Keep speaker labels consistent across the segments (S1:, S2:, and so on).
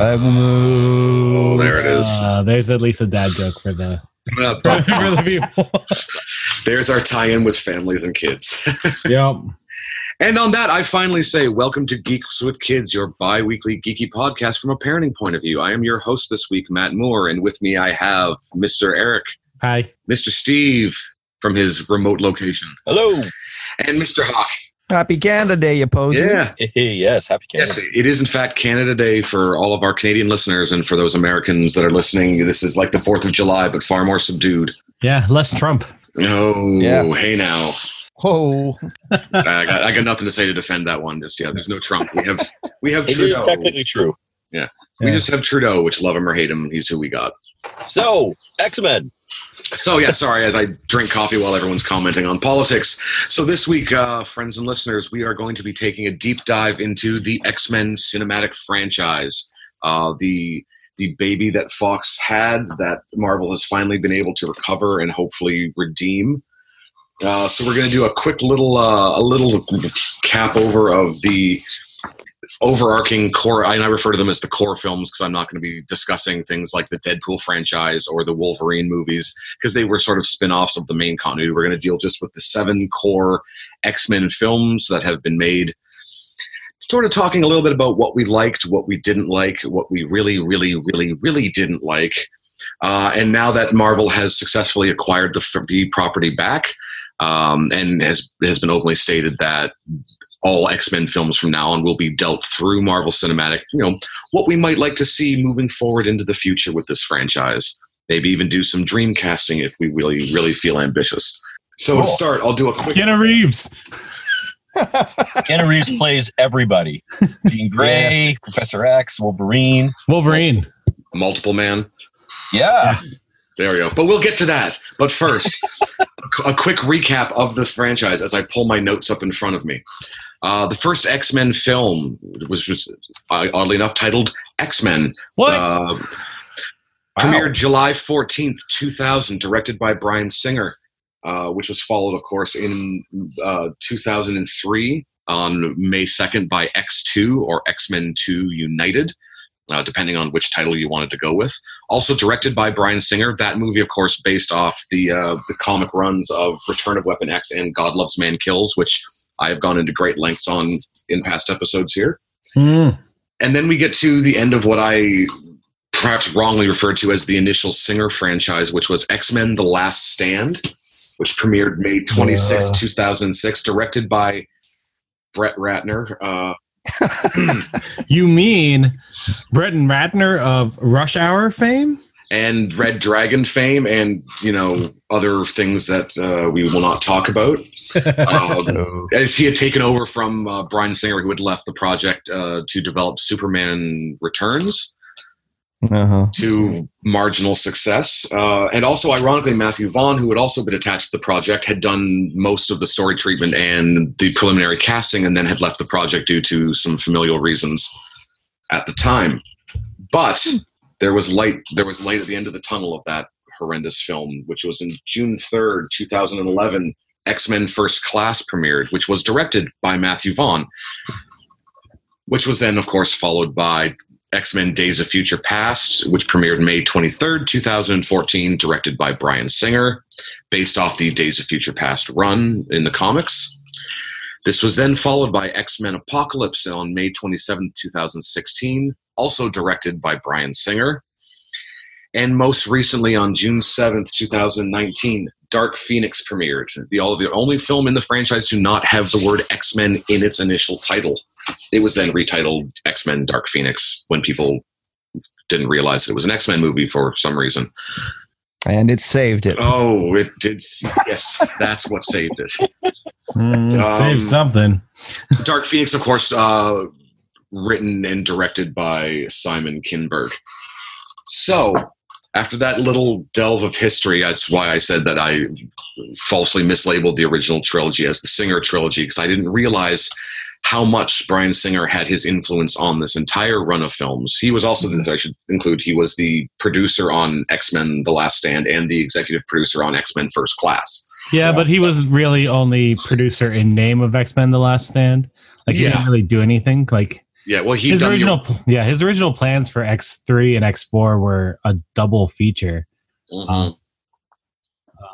S1: what to do.
S2: I
S1: there it is.
S3: Uh, there's at least a dad joke for the for the people.
S1: There's our tie-in with families and kids.
S3: yep.
S1: and on that, I finally say, welcome to Geeks with Kids, your bi-weekly geeky podcast from a parenting point of view. I am your host this week, Matt Moore, and with me I have Mr. Eric,
S3: Hi.
S1: Mr. Steve from his remote location,
S4: Hello.
S1: and Mr. Hawk.
S2: Happy Canada Day, you poser.
S1: Yeah.
S4: yes, happy Canada.
S1: Yes, it is in fact Canada Day for all of our Canadian listeners and for those Americans that are listening. This is like the 4th of July, but far more subdued.
S3: Yeah, less Trump.
S1: Oh,
S2: Yeah.
S1: hey now.
S2: Oh,
S1: I got, I got nothing to say to defend that one. Just yeah, there's no Trump. We have we have
S4: It is
S1: Trudeau.
S4: technically true.
S1: We
S3: Yeah.
S1: We just have Trudeau, which love him or hate him, he's who we got.
S4: So, X Men.
S1: So yeah, sorry as I drink coffee while everyone's commenting on politics. So this week, uh, friends and listeners, we are going to be taking a deep dive into the X Men cinematic franchise, uh, the the baby that Fox had that Marvel has finally been able to recover and hopefully redeem. Uh, so we're going to do a quick little uh, a little cap over of the overarching core and i refer to them as the core films because i'm not going to be discussing things like the deadpool franchise or the wolverine movies because they were sort of spin-offs of the main continuity. We're going to deal just with the seven core x-men films that have been made. Sort of talking a little bit about what we liked what we didn't like what we really really really really didn't like uh, and now that marvel has successfully acquired the, the property back um, and has has been openly stated that all X-Men films from now on will be dealt through Marvel Cinematic. You know, what we might like to see moving forward into the future with this franchise. Maybe even do some dream casting if we really, really feel ambitious. So to
S2: Cool.
S1: start, I'll do a quick.
S3: Keanu Reeves.
S4: Keanu Reeves plays everybody. Jean Grey, Professor X, Wolverine.
S3: Wolverine.
S1: multiple man.
S4: Yeah.
S3: Yes.
S1: There we go. But we'll get to that. But first, a quick recap of this franchise as I pull my notes up in front of me. Uh, the first X Men film was, was uh, oddly enough titled X Men.
S3: What?
S1: Uh, Premiered July 14th, 2000, directed by Bryan Singer, uh, which was followed, of course, in uh, 2003 on May 2nd by X2 or X Men 2 United, uh, depending on which title you wanted to go with. Also directed by Bryan Singer. That movie, of course, based off the, uh, the comic runs of Return of Weapon X and God Loves Man Kills, which I have gone into great lengths on in past episodes here.
S3: Hmm.
S1: And then we get to the end of what I perhaps wrongly referred to as the initial Singer franchise, which was X Men The Last Stand, which premiered May 26,
S2: Uh.
S1: 2006, directed by Brett Ratner. Uh,
S3: You mean Bretton Ratner of Rush Hour fame?
S1: and Red Dragon fame, and you know other things that uh, we will not talk about. Um, as he had taken over from uh, Bryan Singer, who had left the project uh, to develop Superman Returns.
S2: Uh-huh.
S1: to marginal success. Uh, and also, ironically, Matthew Vaughn, who had also been attached to the project, had done most of the story treatment and the preliminary casting, and then had left the project due to some familial reasons at the time. But there was light. There was light at the end of the tunnel of that horrendous film, which was in June third, two thousand and eleven. X Men First Class premiered, which was directed by Matthew Vaughn, which was then, of course, followed by X Men Days of Future Past, which premiered May 23rd, 2014, directed by Bryan Singer, based off the Days of Future Past run in the comics. This was then followed by X Men Apocalypse on May 27th, 2016, also directed by Bryan Singer. And most recently on June 7th, 2019, Dark Phoenix premiered, the, all, the only film in the franchise to not have the word X Men in its initial title it was then retitled X Men Dark Phoenix when people didn't realize it was an X Men movie for some reason.
S2: And it saved it.
S1: Oh, it did. Yes, that's what saved it.
S3: Hmm,
S1: Um,
S3: save something.
S1: Dark Phoenix, of course, uh, written and directed by Simon Kinberg. So, after that little delve of history, that's why I said that I falsely mislabeled the original trilogy as the Singer trilogy, because I didn't realize how much Bryan Singer had his influence on this entire run of films. He was also, mm-hmm. I should include, he was the producer on X Men The Last Stand and the executive producer on X Men First Class.
S3: Yeah, but he was really only producer in name of X Men: The Last Stand. Like he
S1: Yeah.
S3: didn't really do anything. Like
S1: Yeah, well, he
S3: his
S1: done the-
S3: original, yeah, his original plans for X three and X four were a double feature.
S1: Mhm.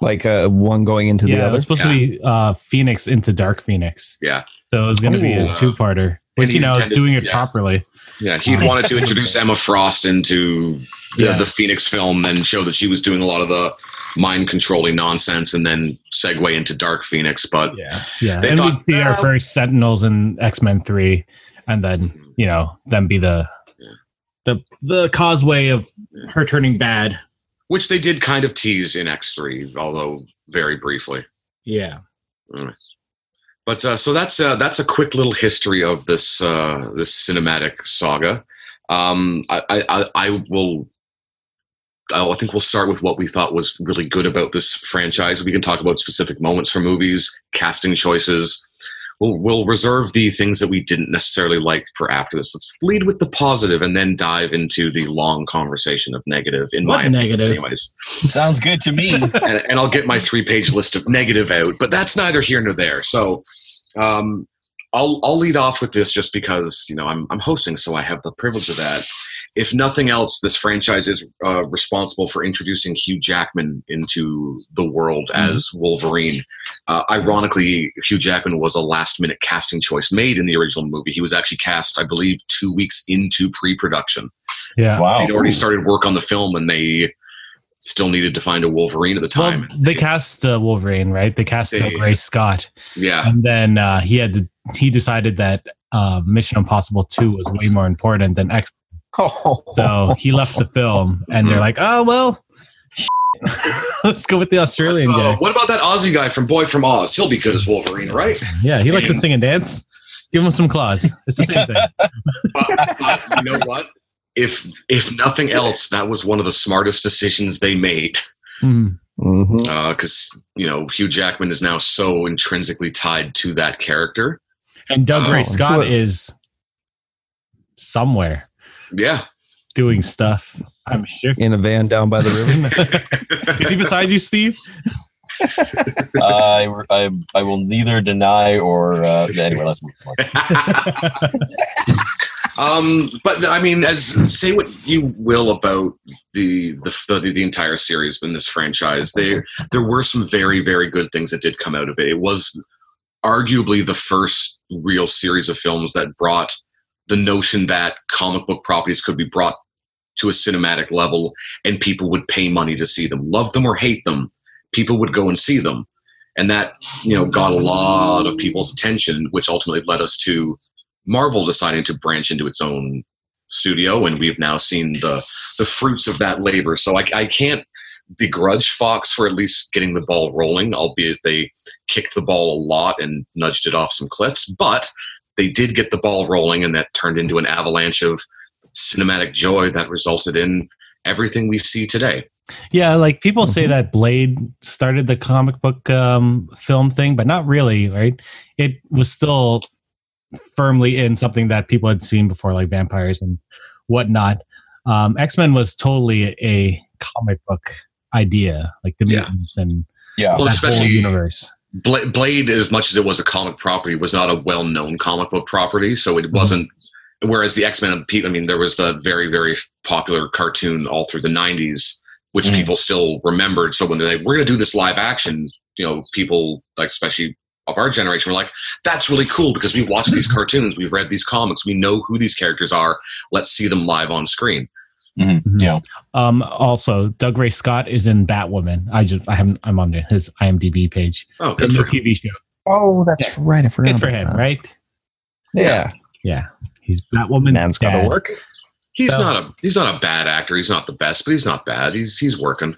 S2: Like uh, one going into the
S3: yeah, it
S2: other.
S3: was supposed to be uh, Phoenix into Dark Phoenix.
S1: Yeah.
S3: So it was going to be a two parter, which you know,
S1: intended-
S3: doing it
S1: yeah.
S3: properly.
S1: Yeah, he wanted to introduce Emma Frost into the,
S3: Yeah.
S1: the Phoenix film, then show that she was doing a lot of the mind controlling nonsense, and then segue into Dark Phoenix. But
S3: Yeah, yeah.
S1: They
S3: and
S1: thought,
S3: we'd see our
S1: "Uh,
S3: first Sentinels in X Men three, and then you know, then be the the the causeway of her turning bad.
S1: which they did kind of tease in X three, although very briefly.
S3: Yeah.
S1: But uh, so that's uh, that's a quick little history of this uh, this cinematic saga. Um, I, I- I will. I think we'll start with what we thought was really good about this franchise. We can talk about specific moments for movies, casting choices. We'll, we'll reserve the things that we didn't necessarily like for after this. Let's lead with the positive and then dive into the long conversation of negative. In
S3: What
S1: my opinion,
S3: negative?
S1: anyways
S4: Sounds good to me.
S1: and, and I'll get my three page list of negative out, but that's neither here nor there. So um, I'll I'll lead off with this just because you know I'm I'm hosting, so I have the privilege of that. If nothing else, this franchise is uh, responsible for introducing Hugh Jackman into the world as Wolverine. Uh, ironically, Hugh Jackman was a last minute casting choice made in the original movie. He was actually cast, I believe, two weeks into pre production.
S3: Yeah.
S4: Wow.
S1: They'd already started work on the film, and they still needed to find a Wolverine at the
S3: Well,
S1: time.
S3: they cast uh, Wolverine, right? They cast uh,
S1: They-
S3: Gray Scott,
S1: yeah,
S3: and then uh, he had to, he decided that uh, Mission Impossible Two was way more important than X.
S2: Oh,
S3: So he left the film, and they're like, "Oh well, let's go with the Australian
S1: So,
S3: guy."
S1: what about that Aussie guy from Boy from Oz? He'll be good as Wolverine, right?
S3: Yeah, he likes to sing and dance. Give him some claws. It's the same thing.
S1: But, but you know what? If if nothing else, that was one of the smartest decisions they made.
S3: Mhm.
S2: Mhm.
S1: Because you know Hugh Jackman is now so intrinsically tied to that character.
S3: And Doug
S1: Oh,
S3: Ray Scott is somewhere
S1: Yeah,
S3: doing stuff. I'm sure.
S2: in a van down by the river.
S3: Is he beside you, Steve?
S4: I, I, I will neither deny or uh, anyway. Let's move on.
S1: um, but I mean, as say what you will about the the the, the entire series in this franchise, there there were some very very good things that did come out of it. It was arguably the first real series of films that brought the notion that comic book properties could be brought to a cinematic level and people would pay money to see them love them or hate them people would go and see them. And that you know got a lot of people's attention which ultimately led us to marvel deciding to branch into its own studio and we've now seen the the fruits of that labor. So i, I can't begrudge fox for at least getting the ball rolling albeit they kicked the ball a lot and nudged it off some cliffs but they did get the ball rolling and that turned into an avalanche of cinematic joy that resulted in everything we see today
S3: Yeah, like people say
S2: Mhm.
S3: that Blade started the comic book um, film thing, but not really, right? It was still firmly in something that people had seen before, like vampires and whatnot. Um, X Men was totally a comic book idea, like the
S1: Yeah.
S3: mutants and
S4: Yeah.
S1: Well,
S3: that whole
S1: especially-
S3: universe.
S1: Blade, as much as it was a comic property, was not a well-known comic book property, so it wasn't. Whereas the X Men, I mean, there was the very, very popular cartoon all through the '90s, which
S4: Mm.
S1: people still remembered. So when they're like, "We're going to do this live action," you know, people like, especially of our generation, were like, "That's really cool because we've watched these cartoons, we've read these comics, we know who these characters are. Let's see them live on screen."
S4: Mhm. Yeah.
S3: Um, also, Dougray Scott is in Batwoman. I just I haven't I'm on his IMDb page
S1: Oh,
S3: in
S1: good
S3: the
S1: him.
S3: TV show.
S2: Oh, that's right. I forgot.
S3: Good for him,
S2: that.
S3: right?
S2: Yeah,
S3: Yeah, he's Batwoman.
S2: man's got to work.
S1: He's
S3: So-
S1: not a he's not a bad actor. He's not the best, but he's not bad. He's he's working.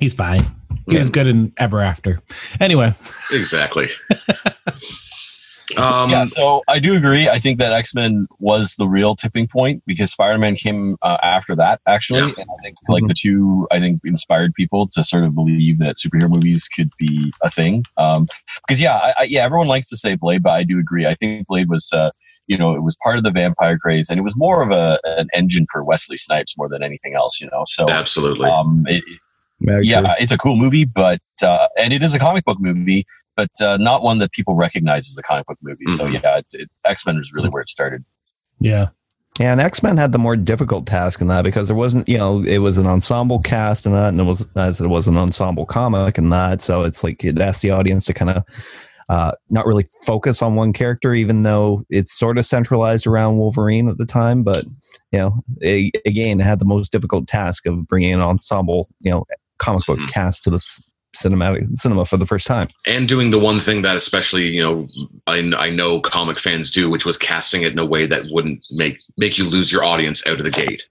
S3: He's fine. He was good in Ever After. Anyway,
S1: Exactly. um,
S4: yeah, so I do agree. I think that X Men was the real tipping point because Spider Man came uh, after that, actually.
S1: Yeah.
S4: And I think like the two, I think inspired people to sort of believe that superhero movies could be a thing. Um, because yeah, I, I, yeah, everyone likes to say Blade, but I do agree. I think Blade was, uh, you know, it was part of the vampire craze, and it was more of a an engine for Wesley Snipes more than anything else. You know, so
S1: absolutely.
S4: um, it, yeah, it's a cool movie, but uh, and it is a comic book movie, but uh, not one that people recognize as a comic book movie. So
S1: Mhm.
S4: yeah, it, it, X Men is really where it started.
S3: Yeah.
S2: Yeah, and X Men had the more difficult task in that because there wasn't, you know, it was an ensemble cast and that, and it was as it was an ensemble comic and that. So it's like it asked the audience to kind of uh, not really focus on one character, even though it's sort of centralized around Wolverine at the time. But you know, a, again, it had the most difficult task of bringing an ensemble, you know, comic book
S1: Mhm.
S2: cast to the cinematic cinema for the first time.
S1: and doing the one thing that especially you know I, I know comic fans do which was casting it in a way that wouldn't make make you lose your audience out of the gate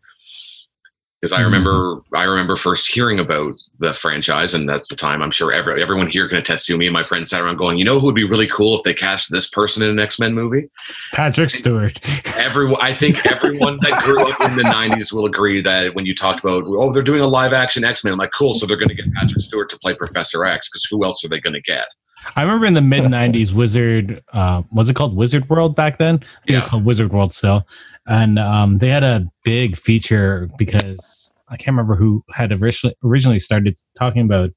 S1: because i mm-hmm. remember i remember first hearing about the franchise and at the time i'm sure every, everyone here can attest to me and my friends sat around going you know who would be really cool if they cast this person in an x-men movie?
S3: Patrick Stewart.
S1: everyone i think everyone that grew up in the 90s will agree that when you talked about oh they're doing a live action x-men i'm like cool so they're going to get patrick stewart to play professor x because who else are they going to get
S3: I remember in the mid '90s, Wizard uh, was it called Wizard World back then? I think
S1: Yeah.
S3: it's called Wizard World still, and um, they had a big feature because I can't remember who had originally originally started talking about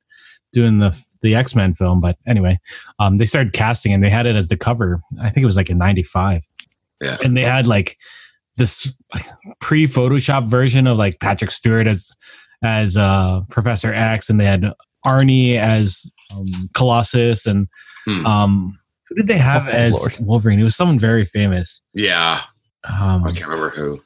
S3: doing the the X Men film, but anyway, um, they started casting and they had it as the cover. I think it was like in '95,
S1: Yeah.
S3: and they had like this like, pre Photoshop version of like Patrick Stewart as as uh, Professor X, and they had Arnie as um, Colossus, and
S1: Hmm.
S3: um, who did they have
S2: Oh,
S3: as
S2: Lord.
S3: Wolverine? It was someone very famous.
S1: yeah
S3: Um,
S1: i can't remember who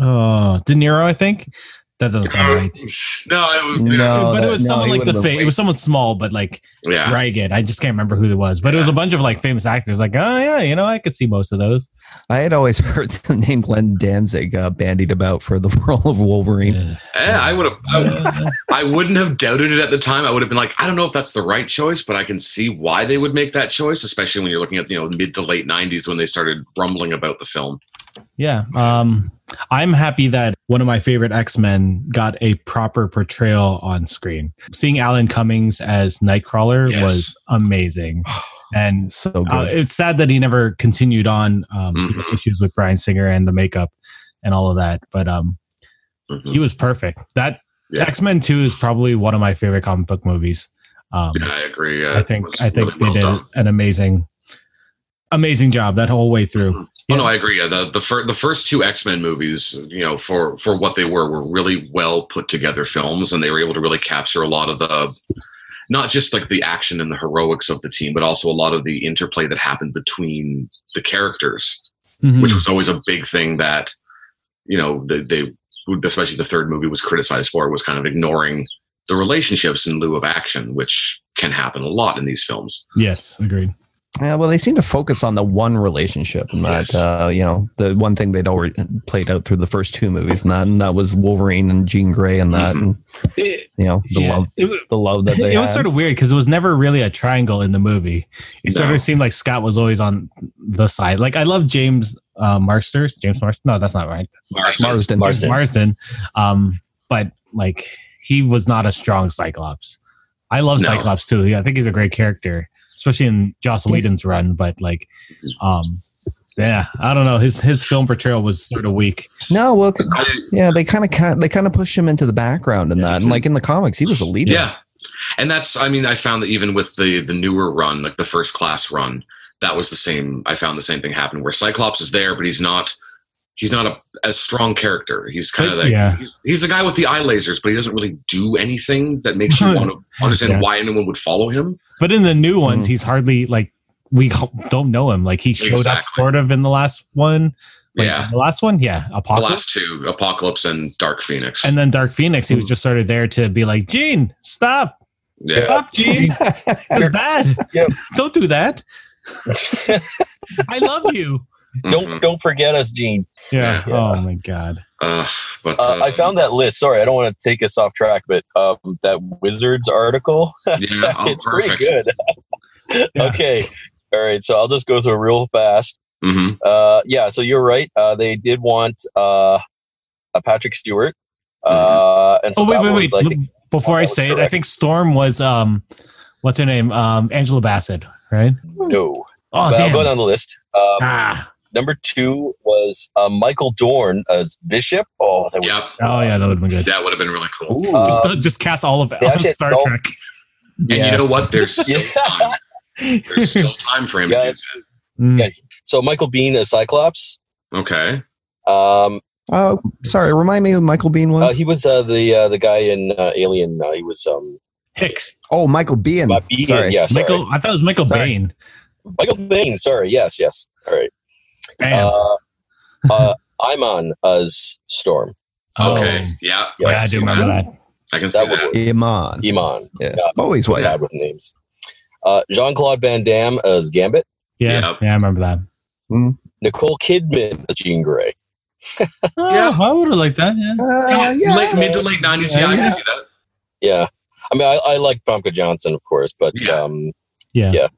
S3: oh, De Niro, I think. That doesn't sound right.
S1: No, it was,
S2: No,
S3: but it was
S2: no,
S3: someone
S2: he
S3: like the
S2: would've
S3: fa- it was someone small, but like
S1: yeah.
S3: ragged. I just can't remember who it was. But it was a bunch of like famous actors. Like, oh yeah, you know, I could see most of those.
S2: I had always heard the name Glenn Danzig uh, bandied about for the role of Wolverine.
S3: Uh,
S1: Eh, I would have. I, I wouldn't have doubted it at the time. I would have been like, I don't know if that's the right choice, but I can see why they would make that choice, especially when you're looking at you know mid to late '90s when they started rumbling about the film.
S3: Yeah. Um, I'm happy that one of my favorite X Men got a proper portrayal on screen. Seeing Alan Cummings as Nightcrawler
S1: Yes.
S3: was amazing. And
S2: So good.
S3: uh, it's sad that he never continued on um,
S1: Mhm.
S3: issues with Bryan Singer and the makeup and all of that. But um,
S1: Mhm.
S3: he was perfect. That
S1: Yeah.
S3: X Men Two is probably one of my favorite comic book movies. Um,
S1: Yeah, I agree. Yeah,
S3: I think I think
S1: really
S3: they
S1: well
S3: did
S1: done.
S3: an amazing, amazing job that whole way through.
S1: Oh no, I agree. Yeah, the the, fir- the first two X Men movies, you know, for for what they were, were really well put together films, and they were able to really capture a lot of the, not just like the action and the heroics of the team, but also a lot of the interplay that happened between the characters,
S3: Mhm.
S1: which was always a big thing that, you know, they, they especially the third movie was criticized for was kind of ignoring the relationships in lieu of action, which can happen a lot in these films.
S3: yes, agreed.
S2: Yeah, well, they seem to focus on the one relationship, and that uh, you know the one thing they'd already played out through the first two movies, and that, and that was Wolverine and Jean Grey, and that, and
S3: It,
S2: you know the
S3: yeah,
S2: love,
S3: was-
S2: the love that they
S3: it was sort of weird because it was never really a triangle in the movie. It sort of seemed like Scott was always on the side. Like I love James uh, Marsters. James Marston. No, that's not right.
S1: Marston.
S2: Marsden.
S3: James
S4: Marsden.
S3: Marsden. Um, but like he was not a strong Cyclops. I love
S1: No.
S3: Cyclops too. Yeah, I think he's a great character, especially in Joss Whedon's run. But like, um, yeah, I don't know. His his film portrayal was sort of weak.
S2: No, well, yeah, they kind of they kind of pushed him into the background in that, and like in the comics, he was a leader.
S1: Yeah. And that's I mean, I found that even with the the newer run, like the first class run, that was the same I found the same thing happen where Cyclops is there, but he's not he's not a, a strong character. He's kind of like
S3: Yeah.
S1: he's, he's the guy with the eye lasers, but he doesn't really do anything that makes you want to understand
S3: Yeah.
S1: why anyone would follow him.
S3: But in the new ones,
S2: Mhm.
S3: he's hardly like we don't know him. Like he showed up sort of in the last one. Like,
S1: Yeah.
S3: the last one, yeah,
S1: The
S3: Apocalypse.
S1: last two, Apocalypse and Dark Phoenix.
S3: And then Dark Phoenix, he was just sort of there to be like, Jean, stop,
S1: yeah.
S3: stop, Jean. That's bad.
S4: Yep.
S3: Don't do that. I love you.
S4: Don't
S1: Mhm.
S4: don't forget us, Jean.
S3: Yeah.
S4: Yeah.
S3: Oh my god.
S1: Uh, but
S4: Uh, I
S1: uh,
S4: found that list. Sorry, I don't want to take us off track, but um, that Wizards article,
S1: yeah, oh,
S4: it's
S1: perfect.
S4: pretty good.
S3: Yeah.
S4: Okay, all right. So I'll just go through real fast.
S1: hmm
S4: Uh, yeah, so you're right. Uh, they did want uh, a Patrick Stewart. Uh, and so
S3: Oh wait,
S4: that
S3: wait,
S4: was,
S3: wait.
S4: I
S3: Before I
S4: that was
S3: say it, I think Storm was um, what's her name? Um, Angela Bassett, right?
S4: no.
S3: Oh
S4: but I'll
S3: damn.
S4: go down the list. Um,
S3: Ah.
S4: Number two was uh, Michael Dorn as Bishop. Oh, that would
S1: Yep.
S3: Oh yeah, that would have been good.
S1: That would have been really cool.
S4: Uh,
S3: just, just cast all of
S4: they actually
S3: Star
S4: don't-
S3: Trek.
S1: And you know what? There's still time. There's still time for him
S4: Yeah,
S1: to do that.
S3: Mm.
S4: Yeah. so Michael Bean as Cyclops.
S1: Okay.
S5: Um,
S2: Oh, sorry. Remind me who Michael Bean was.
S5: uh, he was uh, the uh, the guy in uh, Alien. Uh, he was um,
S3: Hicks.
S2: oh, Michael Bean.
S5: Bean,
S2: Sorry.
S5: Yeah, sorry.
S3: Michael. I thought it was Michael
S2: Sorry.
S3: Bain.
S5: Michael Bain. Sorry. Yes. Yes. All right.
S3: Bam.
S5: Uh, uh, Iman as Storm.
S3: Oh.
S1: Okay. Yeah.
S5: Yeah,
S3: yeah, I
S1: can
S3: do remember that.
S1: I can see
S5: That
S1: that.
S5: would work.
S2: Iman.
S5: Iman.
S2: Yeah.
S5: Yeah.
S2: Always was.
S5: Bad with names. Uh, Jean Claude Van Damme as Gambit.
S3: Yeah,
S1: Yep.
S3: yeah, I remember that.
S5: Nicole Kidman as Jean Grey.
S3: Oh,
S1: Yeah.
S3: I would have liked that. Yeah.
S2: Uh, yeah.
S1: Late mid to late nineties. Yeah, I
S3: Yeah.
S1: can see that.
S5: Yeah. I mean, I, I like Famke Johnson, of course, but
S1: Yeah.
S5: um,
S3: Yeah.
S5: Yeah.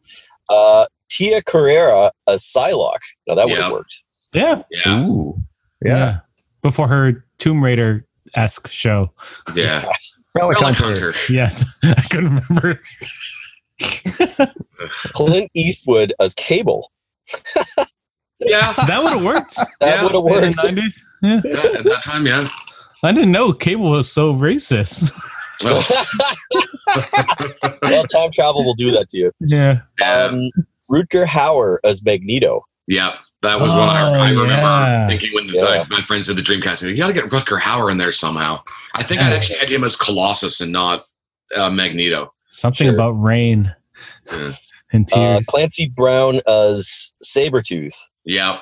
S5: uh, Tia Carrere as Psylocke. Now that would
S1: Yeah.
S5: have worked.
S3: Yeah.
S1: Yeah.
S2: Ooh. Yeah.
S3: Before her Tomb Raider esque show.
S1: Yeah.
S2: Relic
S1: Relic
S2: Hunter.
S1: Hunter.
S3: Yes. I couldn't remember.
S5: Clint Eastwood as Cable.
S1: Yeah.
S3: That would have worked.
S5: That
S1: Yeah.
S5: would have worked.
S3: In the 90s. Yeah.
S1: yeah. At that time, yeah.
S3: I didn't know cable was so racist.
S1: Well,
S5: well, time travel will do that to you.
S3: yeah.
S1: yeah.
S5: Um, Rutger Hauer as Magneto.
S1: Yeah, that was one I, I
S3: Oh,
S1: remember
S3: yeah.
S1: thinking when the,
S5: Yeah.
S1: my friends did the Dreamcast. You got to get Rutger Hauer in there somehow. I think I
S3: Yeah.
S1: actually had him as Colossus and not uh, Magneto.
S3: Something
S5: Sure.
S3: about rain
S1: Yeah.
S3: and
S5: Uh,
S3: tears.
S5: Clancy Brown as Sabretooth.
S1: Yeah.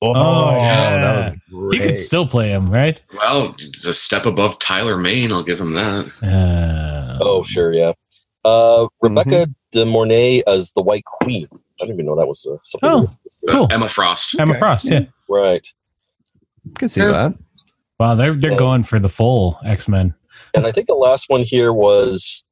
S2: Oh,
S3: yeah.
S2: that would be
S3: he could still play him, right?
S1: Well, a step above Tyler Mane. I'll give him that.
S3: Uh,
S5: Oh, sure, yeah. Uh, Rebecca De Mornay as the White Queen. I didn't even know that was uh, something.
S3: Oh.
S5: we.
S3: Cool.
S1: Uh, Emma Frost.
S3: Emma
S2: Okay.
S3: Frost, yeah.
S5: Right.
S2: could see
S1: Yeah.
S2: that.
S3: Wow, they're they're
S5: Yeah.
S3: going for the full X Men.
S5: And I think the last one here was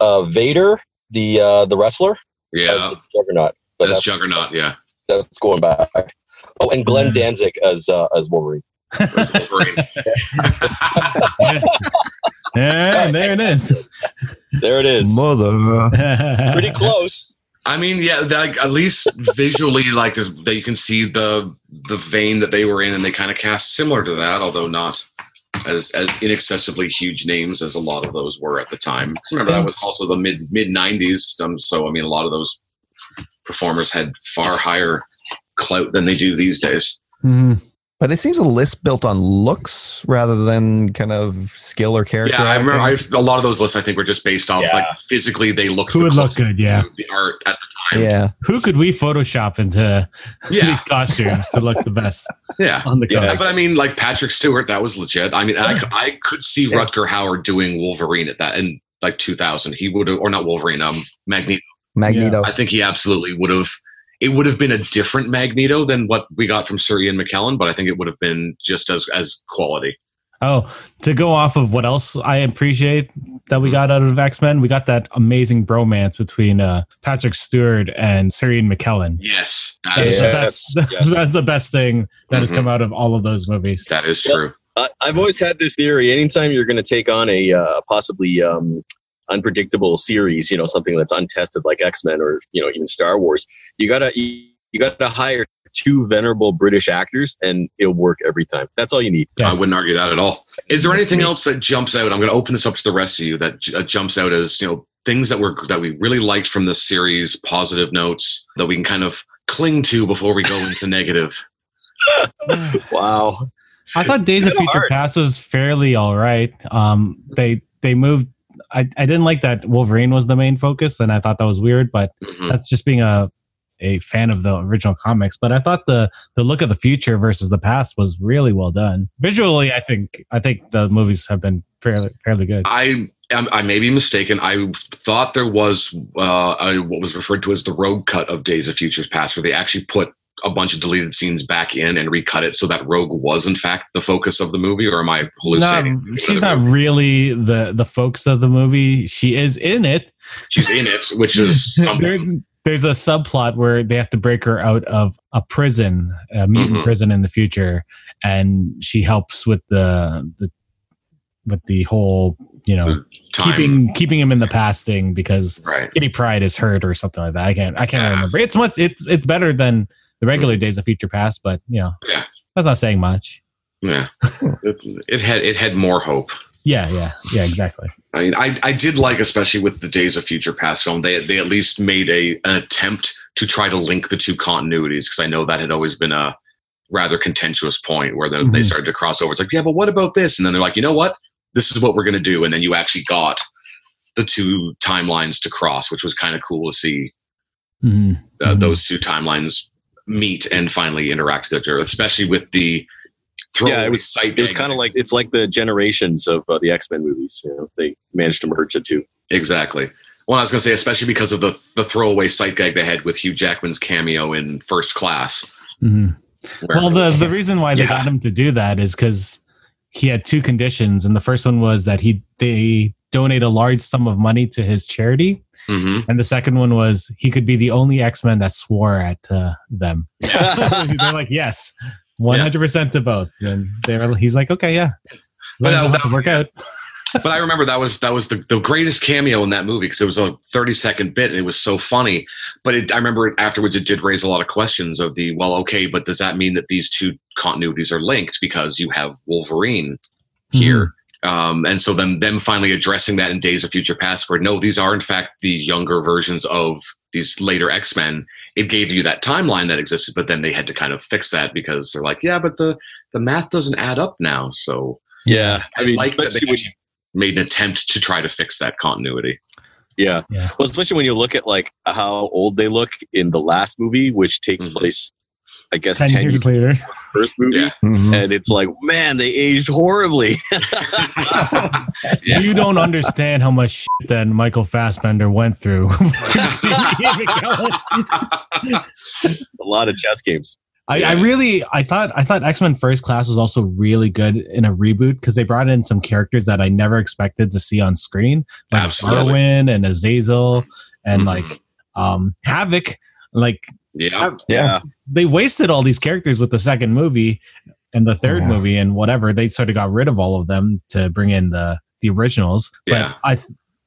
S5: uh, Vader, the uh, the wrestler,
S1: Yeah.
S5: the Juggernaut. But
S1: That's
S5: that's,
S1: Juggernaut. Yeah.
S5: that's going back. Oh, and Glenn
S3: Mm.
S5: Danzig as uh, as Wolverine.
S1: Wolverine.
S3: Yeah, there it is.
S5: There it is.
S2: Mother.
S5: Pretty close.
S1: I mean, yeah, that, at least visually, like is- that you can see the the vein that they were in, and they kind of cast similar to that, although not as as inaccessibly huge names as a lot of those were at the time. remember, that was also the mid mid '90s, um, so I mean, a lot of those performers had far higher clout than they do these days.
S3: Mhm.
S2: But it seems a list built on looks rather than kind of skill or character.
S1: Yeah, I remember I,
S2: acting.
S1: a lot of those lists. I think were just based off
S5: Yeah.
S1: like physically they looked.
S3: Who
S1: the
S3: would look good? Yeah.
S1: The art at the time.
S2: yeah.
S3: Who could we Photoshop into
S1: Yeah,
S3: these costumes to look the best
S1: yeah.
S3: on the
S5: Yeah.
S3: cover?
S1: But I mean, like Patrick Stewart, that was legit. I mean, I, I could see
S2: Yeah.
S1: Rutger Hauer doing Wolverine at that in like 2000. He would have, or not Wolverine, um, Magneto.
S2: Magneto.
S1: I think he absolutely would have. It would have been a different Magneto than what we got from Sir Ian McKellen, but I think it would have been just as as quality.
S3: Oh, to go off of what else I appreciate that we got out of X Men, we got that amazing bromance between uh, Patrick Stewart and Sir Ian McKellen.
S1: Yes, that
S3: That's,
S1: is,
S3: the
S5: Yes,
S3: best,
S5: yes.
S3: that's the best thing that has
S1: Mhm.
S3: come out of all of those movies.
S1: that is true.
S5: I, I've always had this theory. Anytime you're going to take on a uh, possibly um, unpredictable series, you know, something that's untested like X Men or you know even Star Wars, you gotta you, you gotta hire two venerable British actors, and it'll work every time. That's all you need.
S3: Yes.
S1: I wouldn't argue that at all. Is there anything else that jumps out? I'm going to open this up to the rest of you that j- uh, jumps out as you know things that were that we really liked from this series, positive notes that we can kind of cling to before we go into negative.
S5: Wow.
S3: I thought Days of
S5: Kinda
S3: Future
S5: hard.
S3: Past was fairly all right. Um, they they moved. I, I didn't like that Wolverine was the main focus, and I thought that was weird. But
S1: Mhm.
S3: that's just being a a fan of the original comics. But I thought the the look of the future versus the past was really well done. Visually, I think I think the movies have been fairly fairly good.
S1: I I may be mistaken. I thought there was uh, a, what was referred to as the rogue cut of Days of Futures Past, where they actually put a bunch of deleted scenes back in and recut it so that Rogue was in fact the focus of the movie, or am I
S3: No,
S1: hallucinating?
S3: she's not really the the focus of the movie. She is in it.
S1: She's in it, which is
S3: There- there's a subplot where they have to break her out of a prison, a mutant
S1: Mhm.
S3: prison in the future, and she helps with the the with the whole you know
S1: Time.
S3: keeping keeping him in the past thing because
S1: right.
S3: Kitty Pryde is hurt or something like that. I can't I can't
S1: Yeah.
S3: remember. It's much it's it's better than the regular Days of Future Past, but you know
S1: Yeah.
S3: that's not saying much.
S1: Yeah, it, it had it had more hope.
S3: Yeah, yeah, yeah, exactly.
S1: I mean, I, I did like, especially with the Days of Future Past film, they they at least made a an attempt to try to link the two continuities because I know that had always been a rather contentious point where they,
S3: Mhm.
S1: they started to cross over. It's like, yeah, but what about this? And then they're like, you know what? This is what we're going to do. And then you actually got the two timelines to cross, which was kind of cool to see
S3: Mhm.
S1: uh,
S3: Mhm.
S1: those two timelines meet and finally interact with each other, especially with the throw
S5: Yeah, it was-
S1: sight
S5: It was kind of like it's like the generations of uh, the X Men movies. You know, they managed to merge the two.
S1: exactly. Well, I was going to say, especially because of the the throwaway sight gag they had with Hugh Jackman's cameo in First Class.
S3: Mhm. Well, the the reason why they
S5: Yeah.
S3: got him to do that is because he had two conditions, and the first one was that he they donate a large sum of money to his charity,
S1: Mhm.
S3: and the second one was he could be the only X Men that swore at uh, them. They're like, yes, one hundred percent to both, and they're he's like, okay, yeah,
S1: But
S3: as
S1: that-
S3: work out.
S1: but I remember that was that was the, the greatest cameo in that movie because it was a 30 second bit and it was so funny. But it, I remember afterwards it did raise a lot of questions of the well, okay, but does that mean that these two continuities are linked because you have Wolverine here? Um, and so then them finally addressing that in Days of Future Past, where no, these are in fact the younger versions of these later X Men. It gave you that timeline that existed, but then they had to kind of fix that because they're like, yeah, but the the math doesn't add up now. So
S5: yeah,
S1: I, mean like that they
S5: especially when-
S1: actually made an attempt to try to fix that continuity.
S5: yeah.
S3: Yeah.
S5: Well, especially when you look at like how old they look in the last movie, which takes
S1: Mhm.
S5: place, I guess,
S3: ten
S5: years
S3: years later,
S5: first movie,
S1: Yeah.
S2: Mhm.
S5: and it's like, man, they aged horribly.
S1: Yeah.
S3: you don't understand how much shit that Michael Fassbender went through.
S5: a lot of chess games.
S3: I,
S1: Yeah.
S3: I really I thought I thought X Men First Class was also really good in a reboot because they brought in some characters that I never expected to see on screen, like
S1: Absolutely.
S3: Darwin and Azazel and
S1: Mhm.
S3: like um Havoc. Like
S1: Yeah.
S5: Yeah,
S3: they wasted all these characters with the second movie and the third
S2: Yeah.
S3: movie and whatever. They sort of got rid of all of them to bring in the the originals.
S1: Yeah.
S3: But I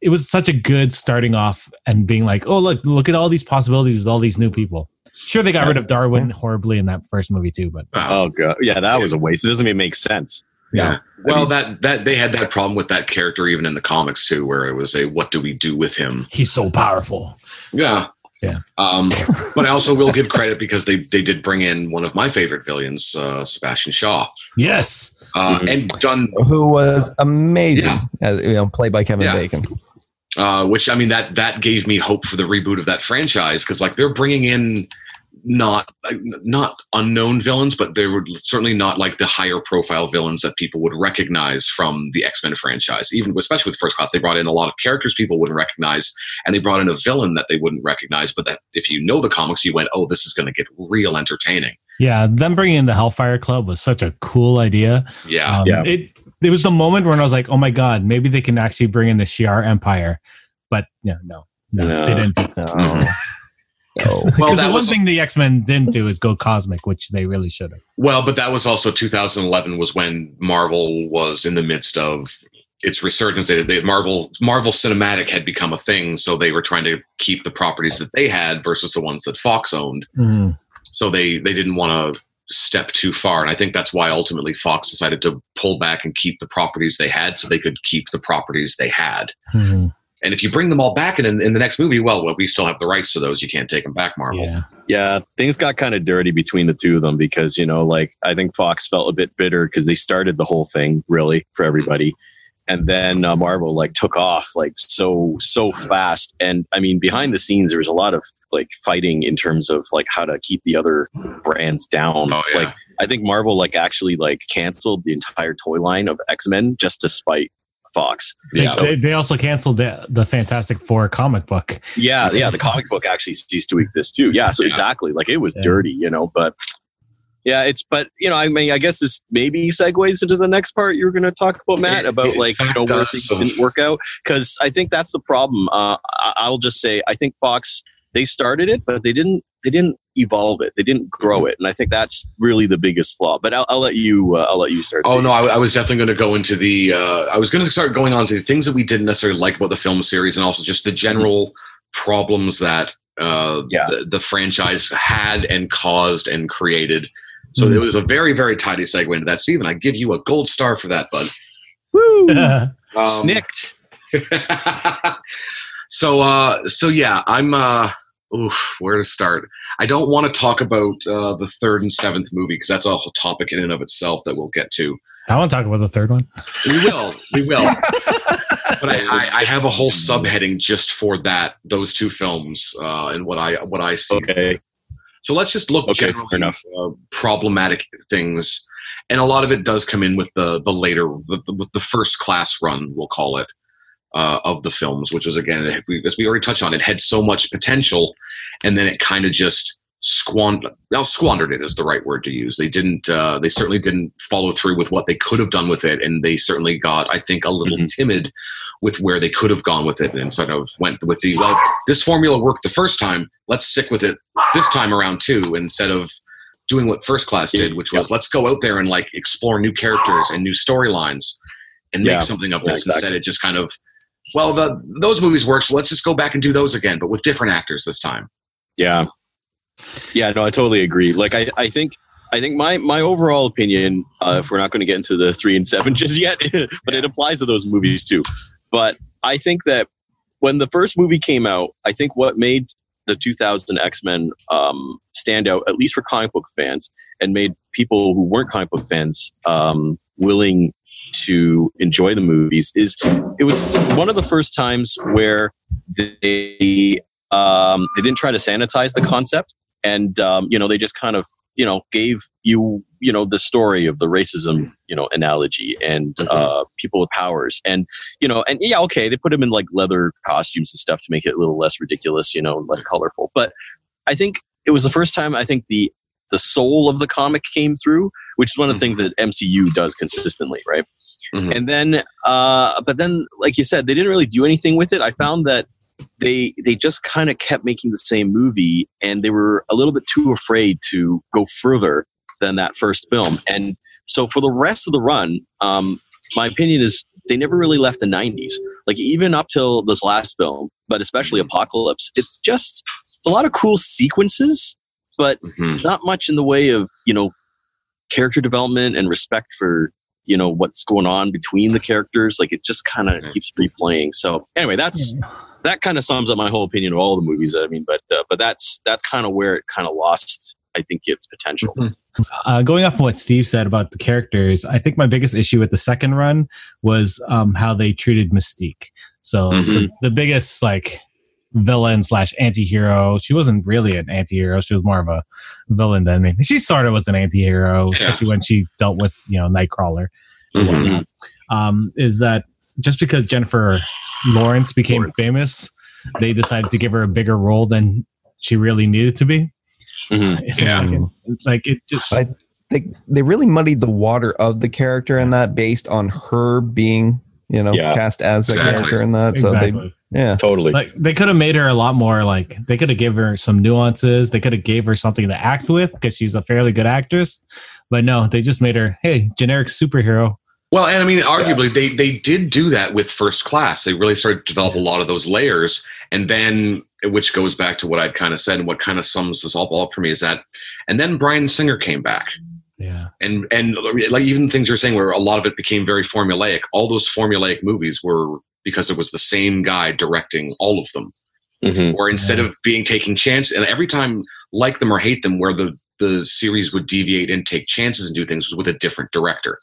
S3: it was such a good starting off and being like, oh look, look at all these possibilities with all these new people. Sure, they got rid of Darwin horribly in that first movie too, but
S5: Oh god, yeah, that was a waste. It doesn't even make sense.
S1: yeah. Well, that that they had that problem with that character even in the comics too, where it was a what do we do with him?
S3: he's so powerful.
S1: Yeah.
S3: Yeah.
S1: Um, but I also will give credit because they they did bring in one of my favorite villains, uh, Sebastian Shaw,
S3: Yes.
S1: uh,
S5: Mhm.
S1: and done
S2: Who was amazing,
S1: Yeah.
S2: as, you know, played by Kevin
S1: Yeah.
S2: Bacon.
S1: uh, which I mean that that gave me hope for the reboot of that franchise because like they're bringing in not not unknown villains, but they were certainly not like the higher profile villains that people would recognize from the X Men franchise. Even especially with First Class, they brought in a lot of characters people wouldn't recognize, and they brought in a villain that they wouldn't recognize. But that if you know the comics, you went, "Oh, this is going to get real entertaining."
S3: Yeah, them bringing in the Hellfire Club was such a cool idea.
S1: Yeah,
S3: Um,
S5: Yeah.
S3: It it was the moment when I was like, oh my god, maybe they can actually bring in the Shi'ar Empire, but yeah, no, no,
S5: No.
S3: they didn't. do
S2: Oh.
S3: Because
S2: Oh.
S1: Well,
S3: the one
S1: was-
S3: thing the X Men didn't do is go cosmic, which they really should have.
S1: Well, but that was also 2011 was when Marvel was in the midst of its resurgence. They, they, Marvel Marvel Cinematic had become a thing, so they were trying to keep the properties that they had versus the ones that Fox owned. So they they didn't want to step too far, and I think that's why ultimately Fox decided to pull back and keep the properties they had, so they could keep the properties they had.
S3: Mhm.
S1: And if you bring them all back in, in the next movie, well, well, we still have the rights to those. You can't take them back, Marvel.
S3: Yeah,
S5: Yeah, things got kind of dirty between the two of them because you know, like I think Fox felt a bit bitter because they started the whole thing really for everybody, and then uh, Marvel like took off like so so fast. And I mean, behind the scenes, there was a lot of like fighting in terms of like how to keep the other brands down.
S1: Oh, yeah.
S5: Like I think Marvel like actually like canceled the entire toy line of X Men just to spite Fox.
S3: They,
S1: Yeah.
S3: they, they also canceled the the Fantastic Four comic book.
S5: Yeah, yeah. The comic book actually ceased to exist too. Yeah, so
S1: Yeah.
S5: exactly. Like it was
S3: Yeah.
S5: dirty, you know. But yeah, it's but you know, I mean, I guess this maybe segues into the next part you were going to talk about, Matt, about like you know where things didn't work out because I think that's the problem. Uh, I, I'll just say I think Fox they started it, but they didn't they didn't evolve it. They didn't grow it, and I think that's really the biggest flaw. But I'll, I'll let you uh, I'll let you start.
S1: Oh no, I, I was definitely going to go into the. Uh, I was going to start going on to the things that we didn't necessarily like about the film series, and also just the general problems that uh,
S5: Yeah.
S1: the, the franchise had and caused and created. So it was a very very tidy segue into that. Stephen, I give you a gold star for that, bud. Um,
S5: Snicked.
S1: so uh, so yeah, I'm uh, oof, where to start? I don't want to talk about uh, the third and seventh movie because that's a whole topic in and of itself that we'll get to.
S3: I want to talk about the third one.
S1: We will, we will. but I, I, I have a whole subheading just for that, those two films, uh, and what I what I see.
S5: Okay.
S1: So let's just look
S5: Okay,
S1: generally
S5: enough.
S1: uh, problematic things, and a lot of it does come in with the the later the, with the first class run, we'll call it, uh, of the films, which was again as we already touched on, it had so much potential, and then it kind of just squandered. Well, squandered it is the right word to use. They didn't. Uh, they certainly didn't follow through with what they could have done with it, and they certainly got, I think, a little
S5: Mhm.
S1: timid with where they could have gone with it, and sort of went with the well. This formula worked the first time. Let's stick with it this time around too, instead of doing what First Class did, which was let's go out there and like explore new characters and new storylines and make
S5: Yeah.
S1: something of
S5: Yeah,
S1: this.
S5: exactly.
S1: Instead, it just kind of well, the those movies work, so let's just go back and do those again, but with different actors this time.
S5: Yeah. Yeah, no, I totally agree. Like I, I think I think my my overall opinion, uh, if we're not going to get into the three and seven just yet, but it applies to those movies too. But I think that when the first movie came out, I think what made the 2000 X Men um, stand out, at least for comic book fans, and made people who weren't comic book fans um, willing to enjoy the movies, is it was one of the first times where they um, they didn't try to sanitize the concept, and um, you know they just kind of you know gave you you know the story of the racism you know analogy and uh, people with powers, and you know and yeah okay they put them in like leather costumes and stuff to make it a little less ridiculous, you know, and less colorful. But I think it was the first time I think the the soul of the comic came through, which is one of the things that MCU does consistently, right?
S1: Mhm.
S5: And then, uh, but then, like you said, they didn't really do anything with it. I found that they they just kind of kept making the same movie, and they were a little bit too afraid to go further than that first film. And so, for the rest of the run, um, my opinion is they never really left the '90s. Like even up till this last film, but especially Apocalypse, it's just it's a lot of cool sequences, but
S1: Mhm.
S5: not much in the way of you know character development and respect for you know what's going on between the characters like it just kind of
S1: Yeah.
S5: keeps replaying so anyway that's that kind of sums up my whole opinion of all the movies i mean but uh, but that's that's kind of where it kind of lost i think its potential
S3: Uh, going off of what Steve said about the characters, I think my biggest issue with the second run was um, how they treated Mystique. So the,
S5: Mhm.
S3: the biggest like villain slash anti-hero she wasn't really an anti-hero she was more of a villain than anything she sort of was an anti-hero
S1: Yeah.
S3: especially when she dealt with you know nightcrawler and
S5: Mhm.
S3: um, is that just because jennifer lawrence became
S5: Lawrence.
S3: famous they decided to give her a bigger role than she really needed to be
S5: Mhm.
S1: Yeah.
S3: second. like it just
S2: I they they really muddied the water of the character in that based on her being you know
S5: Yeah.
S2: cast as a
S1: Exactly.
S2: character in that. So
S3: exactly
S2: they yeah.
S5: totally.
S3: Like they could have made her a lot more like they could have gave her some nuances. They could have gave her something to act with because she's a fairly good actress. But no they just made her hey generic superhero.
S1: Well, and I mean, arguably, they they did do that with First Class. They really started to develop a lot of those layers, and then, which goes back to what I've kind of said, and what kind of sums this all up for me is that, and then Bryan Singer came back,
S3: yeah.
S1: And and like even things you're saying, where a lot of it became very formulaic. All those formulaic movies were because it was the same guy directing all of them.
S5: Mhm.
S1: or instead
S3: Yeah.
S1: of being taking chance and every time like them or hate them where the the series would deviate and take chances and do things was with a different director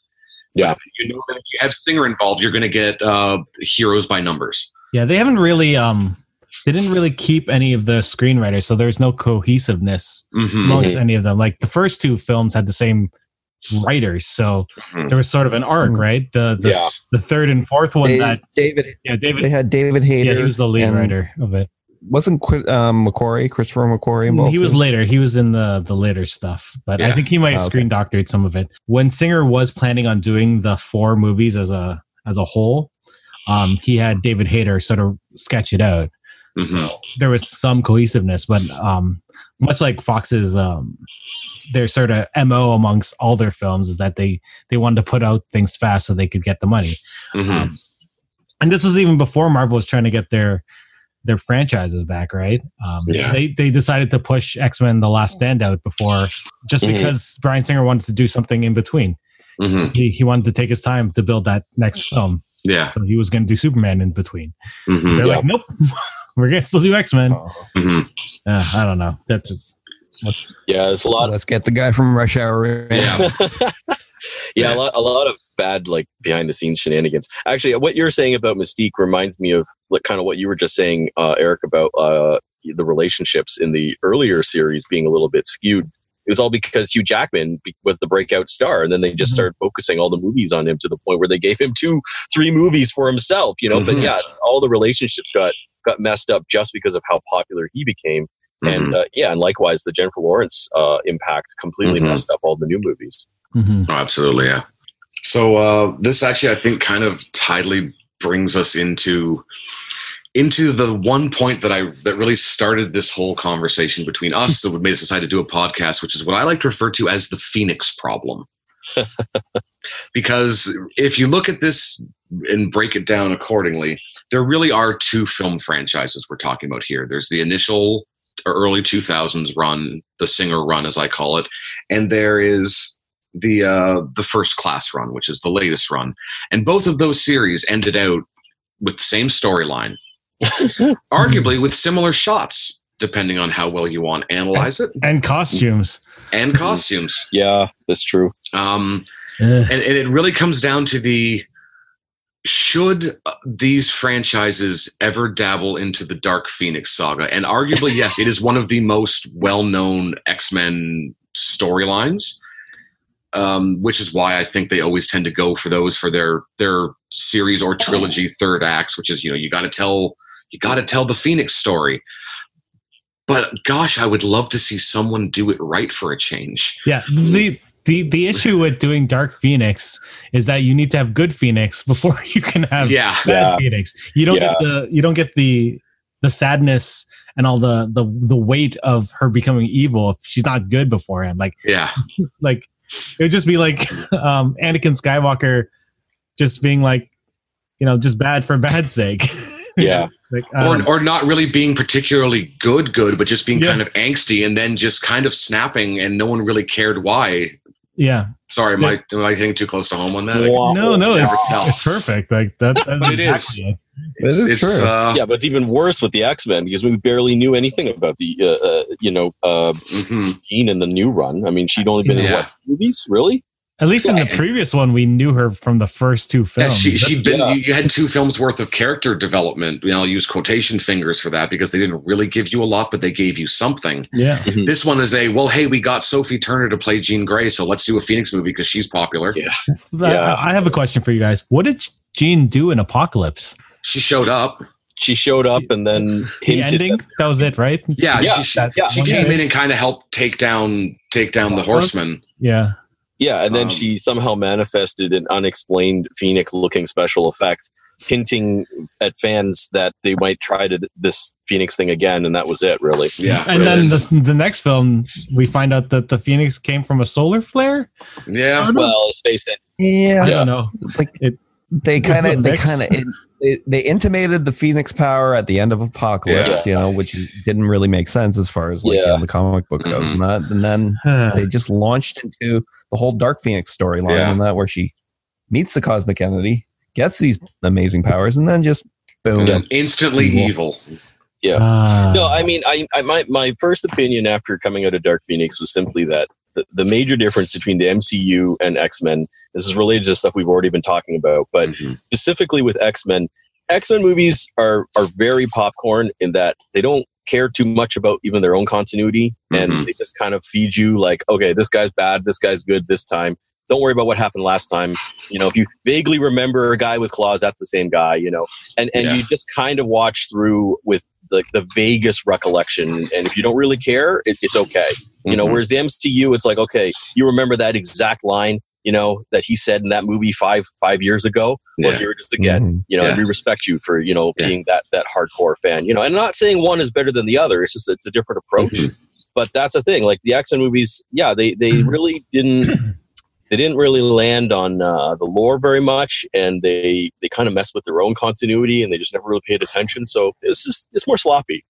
S5: Yeah.
S1: you know that if you have singer involved you're going to get uh heroes by numbers
S3: yeah they haven't really um they didn't really keep any of the screenwriters so there's no cohesiveness
S1: mm-hmm.
S3: amongst any of them like the first two films had the same writers so
S1: Mhm.
S3: there was sort of an arc
S2: Mhm.
S3: right the the,
S5: Yeah.
S3: the third and fourth one
S2: Dave-
S3: that
S2: David
S3: yeah david
S2: they had David Hayter.
S3: yeah he was the lead writer of it
S2: Wasn't Qui- um, McQuarrie Christopher McQuarrie involved?
S3: he was
S2: too?
S3: later. He was in the the later stuff, but I think he might have
S2: Oh, okay.
S3: screen doctored some of it. When Singer was planning on doing the four movies as a as a whole, um, he had David Hayter sort of sketch it out.
S1: Mhm.
S3: There was some cohesiveness, but um, much like Fox's um, their sort of mo amongst all their films is that they they wanted to put out things fast so they could get the money.
S1: Mhm.
S3: Um, and this was even before Marvel was trying to get their their franchises back, right? Um,
S1: Yeah.
S3: They they decided to push X Men: The Last Standout before, just
S5: Mhm.
S3: because Bryan Singer wanted to do something in between.
S1: Mhm.
S3: He he wanted to take his time to build that next film.
S1: yeah
S3: So he was going to do Superman in between.
S1: Mhm.
S3: They're
S5: Yeah.
S3: like, nope, we're gonna still do X Men.
S1: Mhm.
S3: Uh, I don't know. That's just
S5: Yeah, it's a lot.
S2: Let's get the guy from Rush Hour. in.
S1: Yeah.
S5: yeah, a lot, a lot of bad like behind the scenes shenanigans. Actually, what you're saying about Mystique reminds me of like kind of what you were just saying, uh, Eric, about uh, the relationships in the earlier series being a little bit skewed. It was all because Hugh Jackman was the breakout star, and then they just
S3: Mhm.
S5: started focusing all the movies on him to the point where they gave him two, three movies for himself. You know, but
S1: Mhm.
S5: yeah, all the relationships got got messed up just because of how popular he became. And
S1: Mhm.
S5: uh, yeah, and likewise, the Jennifer Lawrence uh, impact completely
S1: Mhm.
S5: messed up all the new movies.
S3: mhm.
S1: Oh, absolutely, yeah. So uh, this actually, I think, kind of tidily brings us into into the one point that I that really started this whole conversation between us that would made us decide to do a podcast, which is what I like to refer to as the Phoenix problem. because if you look at this and break it down accordingly, there really are two film franchises we're talking about here. There's the initial or early 2000s run, the singer run as I call it, and there is the uh, the first class run, which is the latest run, and both of those series ended out with the same storyline, arguably with similar shots, depending on how well you want to analyze it,
S3: and costumes.
S1: and costumes.
S5: Yeah, that's true.
S1: Um, and, and it really comes down to the should uh, these franchises ever dabble into the Dark Phoenix saga? And arguably, yes, it is one of the most well-known X-Men storylines. Um, which is why I think they always tend to go for those for their their series or trilogy third acts, which is you know you got to tell you got to tell the Phoenix story. But gosh, I would love to see someone do it right for a change.
S3: Yeah. The the the issue with doing Dark Phoenix is that you need to have good Phoenix before you can have
S1: Yeah,
S3: bad
S5: Yeah.
S3: Phoenix. You don't
S5: Yeah.
S3: get the you don't get the the sadness and all the the the weight of her becoming evil if she's not good beforehand. Like
S1: yeah.
S3: like it would just be like um Anakin Skywalker just being like you know just bad for bad's sake.
S5: Yeah.
S3: like um,
S1: or, or not really being particularly good good but just being
S3: Yeah.
S1: kind of angsty and then just kind of snapping and no one really cared why
S3: yeah.
S1: sorry am I, am I getting too close to home on that
S5: Wah,
S3: No, no, it's, it's perfect. Like that, that's
S1: But it is.
S3: exactly it.
S2: It is
S1: it's,
S2: true.
S1: uh,
S5: yeah, but it's even worse with the X Men because we barely knew anything about the, uh, uh, you know, uh,
S1: mhm.
S5: Jean in the new run. I mean, she'd only been in
S1: Yeah.
S5: what two movies, really?
S3: At least in the previous one, we knew her from the first two
S1: yeah,
S3: films.
S1: she, she'd been
S5: yeah.
S1: you, you had two films worth of character development you know i'll use quotation fingers for that because they didn't really give you a lot but they gave you something
S3: yeah. Mm-hmm.
S1: this one is a well hey we got sophie turner to play jean grey so let's do a phoenix movie because she's popular
S5: Yeah.
S3: I- I have a question for you guys. What did Jean do in Apocalypse?
S1: she showed up
S5: She showed up and then
S3: The ending?
S5: that-
S3: That was it, right?
S1: yeah,
S5: Yeah,
S1: she, she,
S3: that
S1: she came in and kind of helped take down take down the horsemen
S3: Yeah.
S5: Yeah, and then
S1: Um,
S5: she somehow manifested an unexplained Phoenix-looking special effect, hinting at fans that they might try to this Phoenix thing again, and that was it, really.
S1: yeah
S3: And then the, the next film, we find out that the Phoenix came from a solar flare.
S1: yeah
S5: Well, let's
S2: yeah,
S3: I
S5: Yeah.
S3: don't know.
S2: like
S3: It-
S2: they kind of they kind of they, they intimated the phoenix power at the end of apocalypse you know which didn't really make sense as far as like you know, the comic book goes
S1: Mhm.
S2: and that and then they just launched into the whole dark phoenix storyline
S1: Yeah.
S2: and that where she meets the cosmic entity gets these amazing powers and then just boom
S5: Yeah.
S1: instantly
S2: Evil.
S1: evil.
S5: Yeah.
S3: Ah.
S5: No, I mean, I, I my my first opinion after coming out of Dark Phoenix was simply that the, the major difference between the MCU and X Men. This is related to stuff we've already been talking about, but
S1: Mhm.
S5: specifically with X Men, X Men movies are are very popcorn in that they don't care too much about even their own continuity, and
S1: Mhm.
S5: they just kind of feed you like, okay, this guy's bad, this guy's good this time. Don't worry about what happened last time. You know, if you vaguely remember a guy with claws, that's the same guy. You know, and and
S1: Yeah.
S5: you just kind of watch through with the, the vaguest recollection and if you don't really care it, it's okay you know
S1: Mhm.
S5: whereas the mcu it's like okay you remember that exact line you know that he said in that movie five five years ago well
S1: Yeah.
S5: here it is again
S2: Mhm.
S5: you know and we respect you for you know
S1: Yeah.
S5: being that that hardcore fan you know and I'm not saying one is better than the other it's just it's a different approach
S1: Mhm.
S5: but that's the thing like the x-men movies yeah they they really didn't they didn't really land on uh, the lore very much and they they kind of messed with their own continuity and they just never really paid attention so it's just it's more sloppy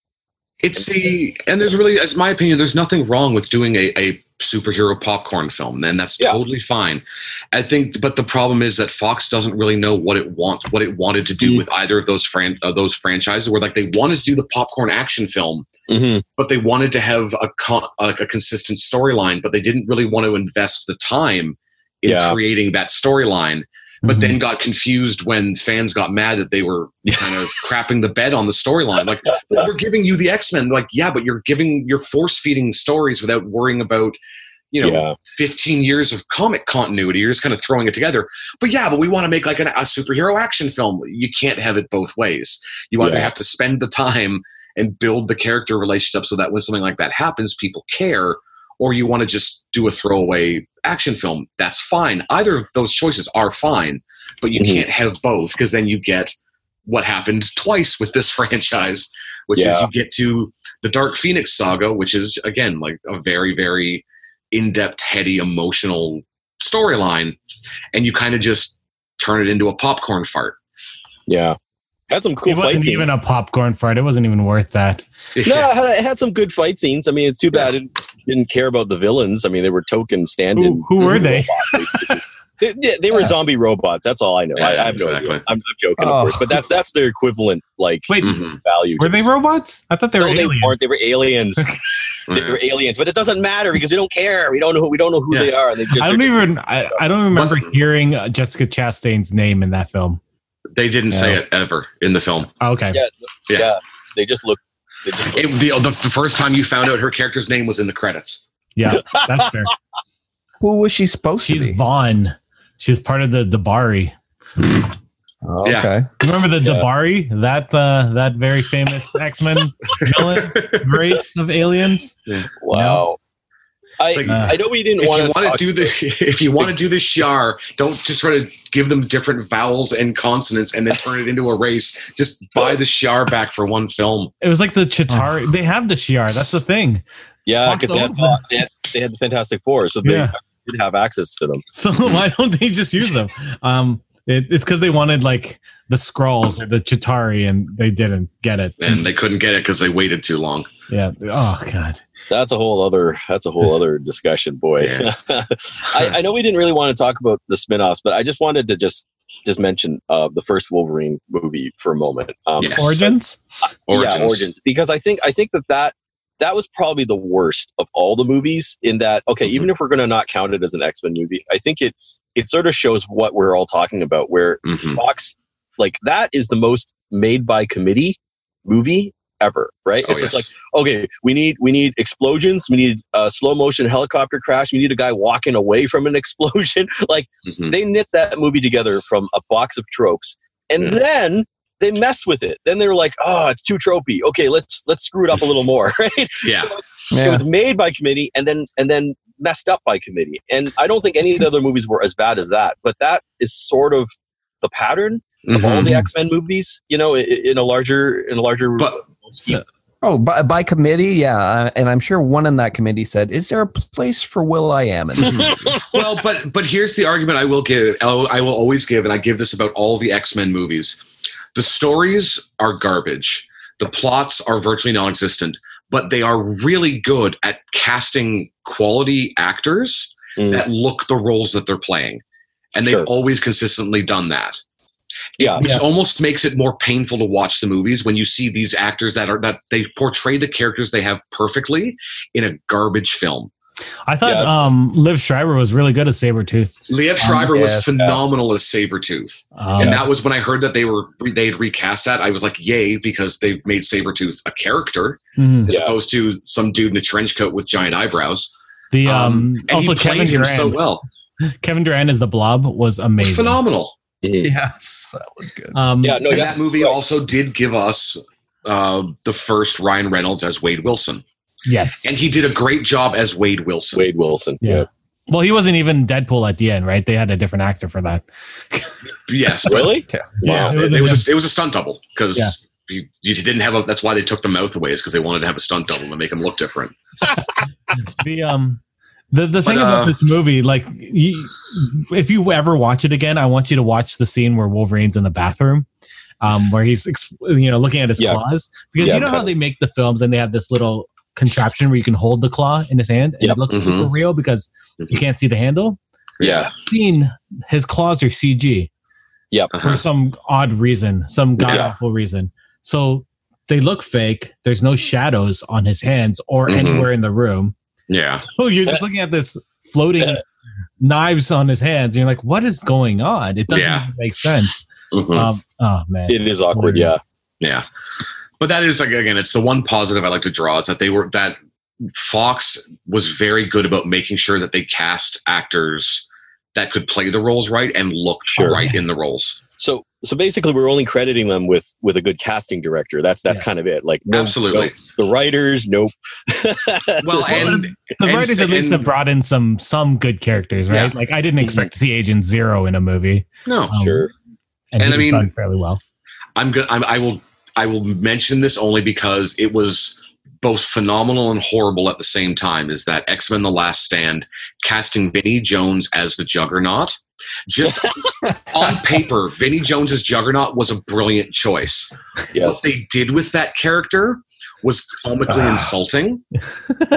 S1: It's the and there's really, as my opinion, there's nothing wrong with doing a, a superhero popcorn film, and that's
S5: Yeah.
S1: totally fine. I think, but the problem is that Fox doesn't really know what it wants, what it wanted to do
S5: Mm.
S1: with either of those fran- uh, those franchises. Where like they wanted to do the popcorn action film,
S5: hmm
S1: but they wanted to have a con- like a consistent storyline, but they didn't really want to invest the time in
S5: Yeah.
S1: creating that storyline. But
S3: Mhm.
S1: then got confused when fans got mad that they were kind of crapping the bed on the storyline. Like, well, we're giving you the X Men. Like, yeah, but you're giving you're force feeding stories without worrying about you know
S5: yeah,
S1: 15 years of comic continuity. You're just kind of throwing it together. But yeah, but we want to make like an, a superhero action film. You can't have it both ways. You either
S5: Yeah.
S1: have to spend the time and build the character relationship so that when something like that happens, people care, or you want to just do a throwaway action film. That's fine. Either of those choices are fine, but you
S5: Mhm.
S1: can't have both because then you get what happened twice with this franchise, which is you get to the Dark Phoenix saga, which is again like a very, very in-depth, heady, emotional storyline, and you kind of just turn it into a popcorn fart.
S5: yeah. Had some cool
S3: it wasn't
S5: scenes.
S3: even a popcorn fart. It wasn't even worth that.
S5: no, it had, it had some good fight scenes. I mean, it's too bad it didn't care about the villains. I mean, they were token stand-in.
S3: Who, who were they?
S5: robots, basically. they, they- they were zombie robots. That's all I know. I, I have no
S1: Exactly.
S5: idea. I'm, I'm joking,
S2: Oh.
S5: of course, but that's that's their equivalent, like
S3: Wait,
S1: Mhm.
S5: value.
S3: were they robots? I thought they were
S5: no, they
S3: aliens.
S5: weren't. They were aliens. they were aliens, but it doesn't matter because we don't care. We don't know. Who, we don't know who
S1: Yeah.
S5: they are. They just,
S3: I don't even. I, I don't remember
S1: What?
S3: hearing uh, Jessica Chastain's name in that film.
S1: They didn't say it ever in the film.
S3: Oh, okay.
S5: Yeah,
S1: Yeah.
S5: yeah. They just look. They just look
S1: It, the, the, the first time you found out her character's name was in the credits.
S3: Yeah, that's fair.
S2: Who was she supposed
S3: She's
S2: to be?
S3: Vaughn. She was part of the D'Bari.
S2: Oh,
S1: Yeah.
S2: okay.
S3: Remember the
S5: Yeah.
S3: D'Bari? That uh, that very famous X Men villain race of aliens.
S5: wow. I,
S1: like,
S3: Uh,
S5: I know we didn't
S1: If
S5: want
S1: you
S5: to
S1: want
S5: talk
S1: to do the if you want to do the Shi'ar, don't just try to give them different vowels and consonants and then turn it into a race. Just buy the Shi'ar back for one film.
S3: It was like the Chitauri. They have the Shi'ar. That's the thing.
S5: Yeah, because they, had- they, had- they had the Fantastic Four, so they
S3: Yeah.
S5: did have access to them.
S3: So why don't they just use them? Um, it, it's because they wanted like the Skrulls or the Chitauri, and they didn't get it.
S1: And they couldn't get it because they waited too long.
S3: Yeah. Oh God.
S5: That's a whole other. That's a whole other discussion, boy.
S1: Yeah.
S5: I, I know we didn't really want to talk about the spin-offs, but I just wanted to just just mention uh, the first Wolverine movie for a moment. Um,
S1: Yes.
S3: Origins.
S5: Yeah, Origins, because I think I think that that that was probably the worst of all the movies. In that, okay,
S1: Mm-hmm.
S5: even if we're going to not count it as an X Men movie, I think it it sort of shows what we're all talking about. Where
S1: Mhm.
S5: Fox, like that, is the most made by committee movie ever, right?
S1: Oh,
S5: it's just like okay, we need we need explosions, we need a slow motion helicopter crash, we need a guy walking away from an explosion. like
S1: Mhm.
S5: they knit that movie together from a box of tropes, and
S1: Yeah.
S5: then they messed with it. Then they were like, "Oh, it's too tropey. Okay, let's let's screw it up a little more." Right?
S1: Yeah.
S5: So it was made by committee, and then and then messed up by committee. And I don't think any of the other movies were as bad as that. But that is sort of the pattern of all
S1: Mhm.
S5: the X Men movies. You know, i- i- in a larger in a larger.
S1: But-
S3: So-
S2: Oh, by, by committee, yeah, uh, and I'm sure one in that committee said, "Is there a place for Will I Am?" in
S1: well, but but here's the argument I will give. I'll- always give, and I give this about all the X Men movies. The stories are garbage. The plots are virtually non-existent, but they are really good at casting quality actors
S5: Mm.
S1: that look the roles that they're playing, and they've always consistently done that.
S5: Yeah.
S1: which
S3: Yeah.
S1: almost makes it more painful to watch the movies when you see these actors that are that they portray the characters they have perfectly in a garbage film.
S3: I thought
S5: Yeah.
S3: um, Liev Schreiber was really good at Sabretooth.
S1: Liev Schreiber was
S2: yes,
S1: phenomenal as Sabretooth.
S3: Um,
S1: And that was when I heard that they were they'd recast that. I was like, yay, because they've made Sabretooth a character
S3: mhm.
S1: as
S5: Yeah.
S1: opposed to some dude in a trench coat with giant eyebrows.
S3: The
S1: Um,
S3: um,
S1: and
S3: also
S1: he played
S3: Kevin
S1: him
S3: Durand.
S1: so well.
S3: Kevin Durand as the Blob was
S1: It was
S3: amazing.
S1: phenomenal.
S2: Yes, that was good.
S3: Um,
S5: Yeah, no, yeah,
S1: that movie
S5: right.
S1: also did give us uh, the first Ryan Reynolds as Wade Wilson.
S3: Yes.
S1: And he did a great job as Wade Wilson.
S5: Wade Wilson.
S3: Yeah. Well, he wasn't even Deadpool at the end, right? They had a different actor for that.
S1: Yes. but-
S5: Really?
S3: Yeah,
S1: It,
S3: it was
S1: it,
S3: a-
S1: was a, it was a stunt double because
S3: Yeah.
S1: you, you didn't have a. That's why they took the mouth away is because they wanted to have a stunt double to make him look different.
S3: the um the the thing
S1: But,
S3: about
S1: uh,
S3: this movie like you, if you ever watch it again i want you to watch the scene where wolverine's in the bathroom um, where he's you know looking at his
S5: Yeah.
S3: claws because
S5: Yeah,
S3: you know how they make the films and they have this little contraption where you can hold the claw in his hand and
S5: Yep.
S3: it looks
S1: Mhm.
S3: super real because you can't see the handle.
S5: Yeah.
S3: Seen his claws are CG
S1: Uh-huh.
S3: for some odd reason, some god
S5: Yeah.
S3: awful reason. So they look fake. There's no shadows on his hands or
S1: Mhm.
S3: anywhere in the room.
S1: Yeah.
S3: So you're just looking at this floating knives on his hands. And you're like, what is going on? It doesn't
S1: Yeah.
S3: even make sense.
S1: Mhm.
S3: Um, oh man,
S5: It is awkward. Yeah.
S1: Yeah. But that is like again, it's the one positive I like to draw is that they were that Fox was very good about making sure that they cast actors that could play the roles right and looked
S5: Sure.
S1: right in the roles.
S5: So so basically, we're only crediting them with with a good casting director. That's that's
S3: Yeah.
S5: kind of it. Like no,
S1: Absolutely.
S5: no- the writers, nope.
S1: Well, and
S3: the
S1: and-
S3: writers at least
S1: and-
S3: have brought in some some good characters, right?
S1: Yeah.
S3: Like I didn't expect to see Agent Zero in a movie,
S1: no,
S3: um,
S5: sure.
S3: and,
S1: And I mean-
S3: fairly well.
S1: I'm good. I'm, I will. I will mention this only because it was both phenomenal and horrible at the same time. Is that X Men: The Last Stand casting Vinnie Jones as the Juggernaut? Just on paper, Vinnie Jones's Juggernaut was a brilliant choice.
S5: Yes.
S1: What they did with that character was comically
S2: Ah.
S1: insulting.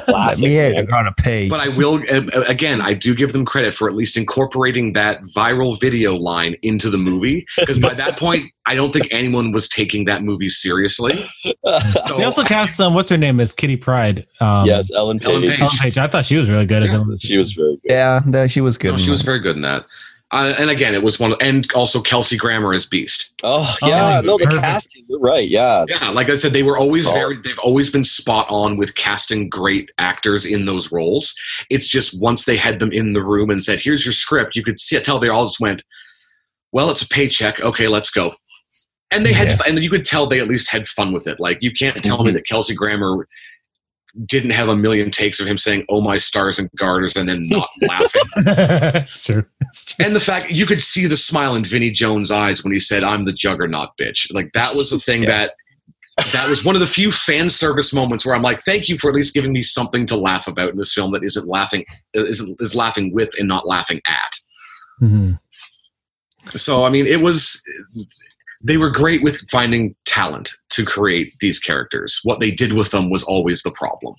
S5: Classic,
S2: Me, I
S5: man.
S2: gotta pay.
S1: But I will uh, again. I do give them credit for at least incorporating that viral video line into the movie because by that point, I don't think anyone was taking that movie seriously. So-
S3: They also cast um, what's her name is Kitty Pryde. Um,
S5: yes, Ellen Page.
S1: Ellen Page.
S3: Ellen Page. I thought she was really good as Ellen-
S5: She was very good.
S2: yeah, no, she was good.
S1: No,
S2: in
S1: she was very good in that. Uh, and again, it was one, and also Kelsey Grammer as Beast.
S5: Oh
S3: Oh,
S5: yeah, no, the
S3: perfect.
S5: casting. You're right. Yeah,
S1: Yeah, like I said, they were always
S5: Solid.
S1: very. They've always been spot on with casting great actors in those roles. It's just once they had them in the room and said, "Here's your script," you could see tell they all just went, "Well, it's a paycheck. Okay, let's go." And they had, and you could tell they at least had fun with it. Like you can't tell me that Kelsey Grammer didn't have a million takes of him saying, "Oh my stars and garters," and then not laughing.
S3: That's true.
S1: And the fact you could see the smile in Vinnie Jones' eyes when he said, "I'm the juggernaut, bitch." Like that was the thing that that was one of the few fan service moments where I'm like, "Thank you for at least giving me something to laugh about in this film that isn't laughing isn't is laughing with and not laughing at."
S3: Mhm.
S1: So I mean, it was they were great with finding talent to create these characters. What they did with them was always the problem.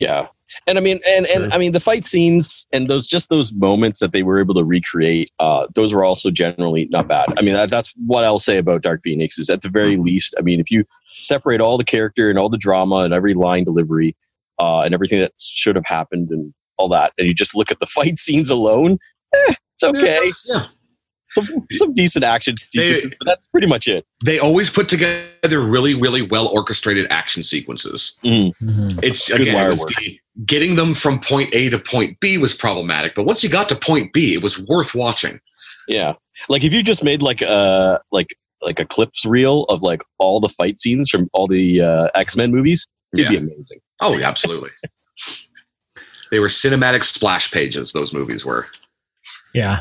S5: yeah. And I mean, and and I mean, the fight scenes and those just those moments that they were able to recreate, uh, those were also generally not bad. I mean, that, that's what I'll say about Dark Phoenix is at the very least. I mean, if you separate all the character and all the drama and every line delivery uh, and everything that should have happened and all that, and you just look at the fight scenes alone, eh, it's okay.
S1: Yeah.
S5: Some some decent action
S1: They-
S5: sequences, but that's pretty much it.
S1: They always put together really, really well orchestrated action sequences.
S3: Mhm.
S1: It's
S5: Good
S1: again, it
S5: wire
S1: was
S5: work.
S1: the, getting them from point A to point B was problematic, but once you got to point B, it was worth watching.
S5: Yeah. Like if you just made like a like like a clips reel of like all the fight scenes from all the uh, X Men movies, it'd be amazing.
S1: Oh, yeah, absolutely. they were cinematic splash pages. Those movies were.
S3: Yeah.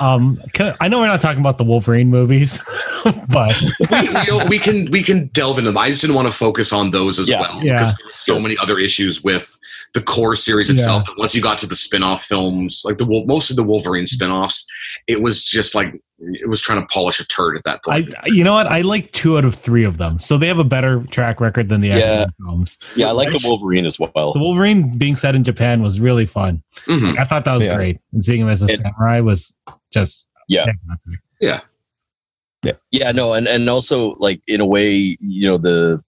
S3: Um, can, I know we're not talking about the Wolverine movies, but
S1: we, you know, we can we can delve into them. I just didn't want to focus on those as
S5: Yeah.
S1: well
S3: Yeah.
S1: because there were so many other issues with the core series itself. That once you got to the spin-off films, like the most of the Wolverine spin-offs, it was just like it was trying to polish a turd at that
S3: I,
S1: point.
S3: you know what? I like two out of three of them, so they have a better track record than the
S5: Yeah.
S3: X Men films.
S5: Yeah, I like the Wolverine as well. The.
S3: Wolverine being set in Japan was really fun.
S1: Mhm.
S3: I thought that was
S2: Yeah.
S3: great, and seeing him as a
S5: It-
S3: samurai was just
S5: Yeah.
S3: fantastic.
S5: Yeah, Yeah, no, and and also like in a way, you know, the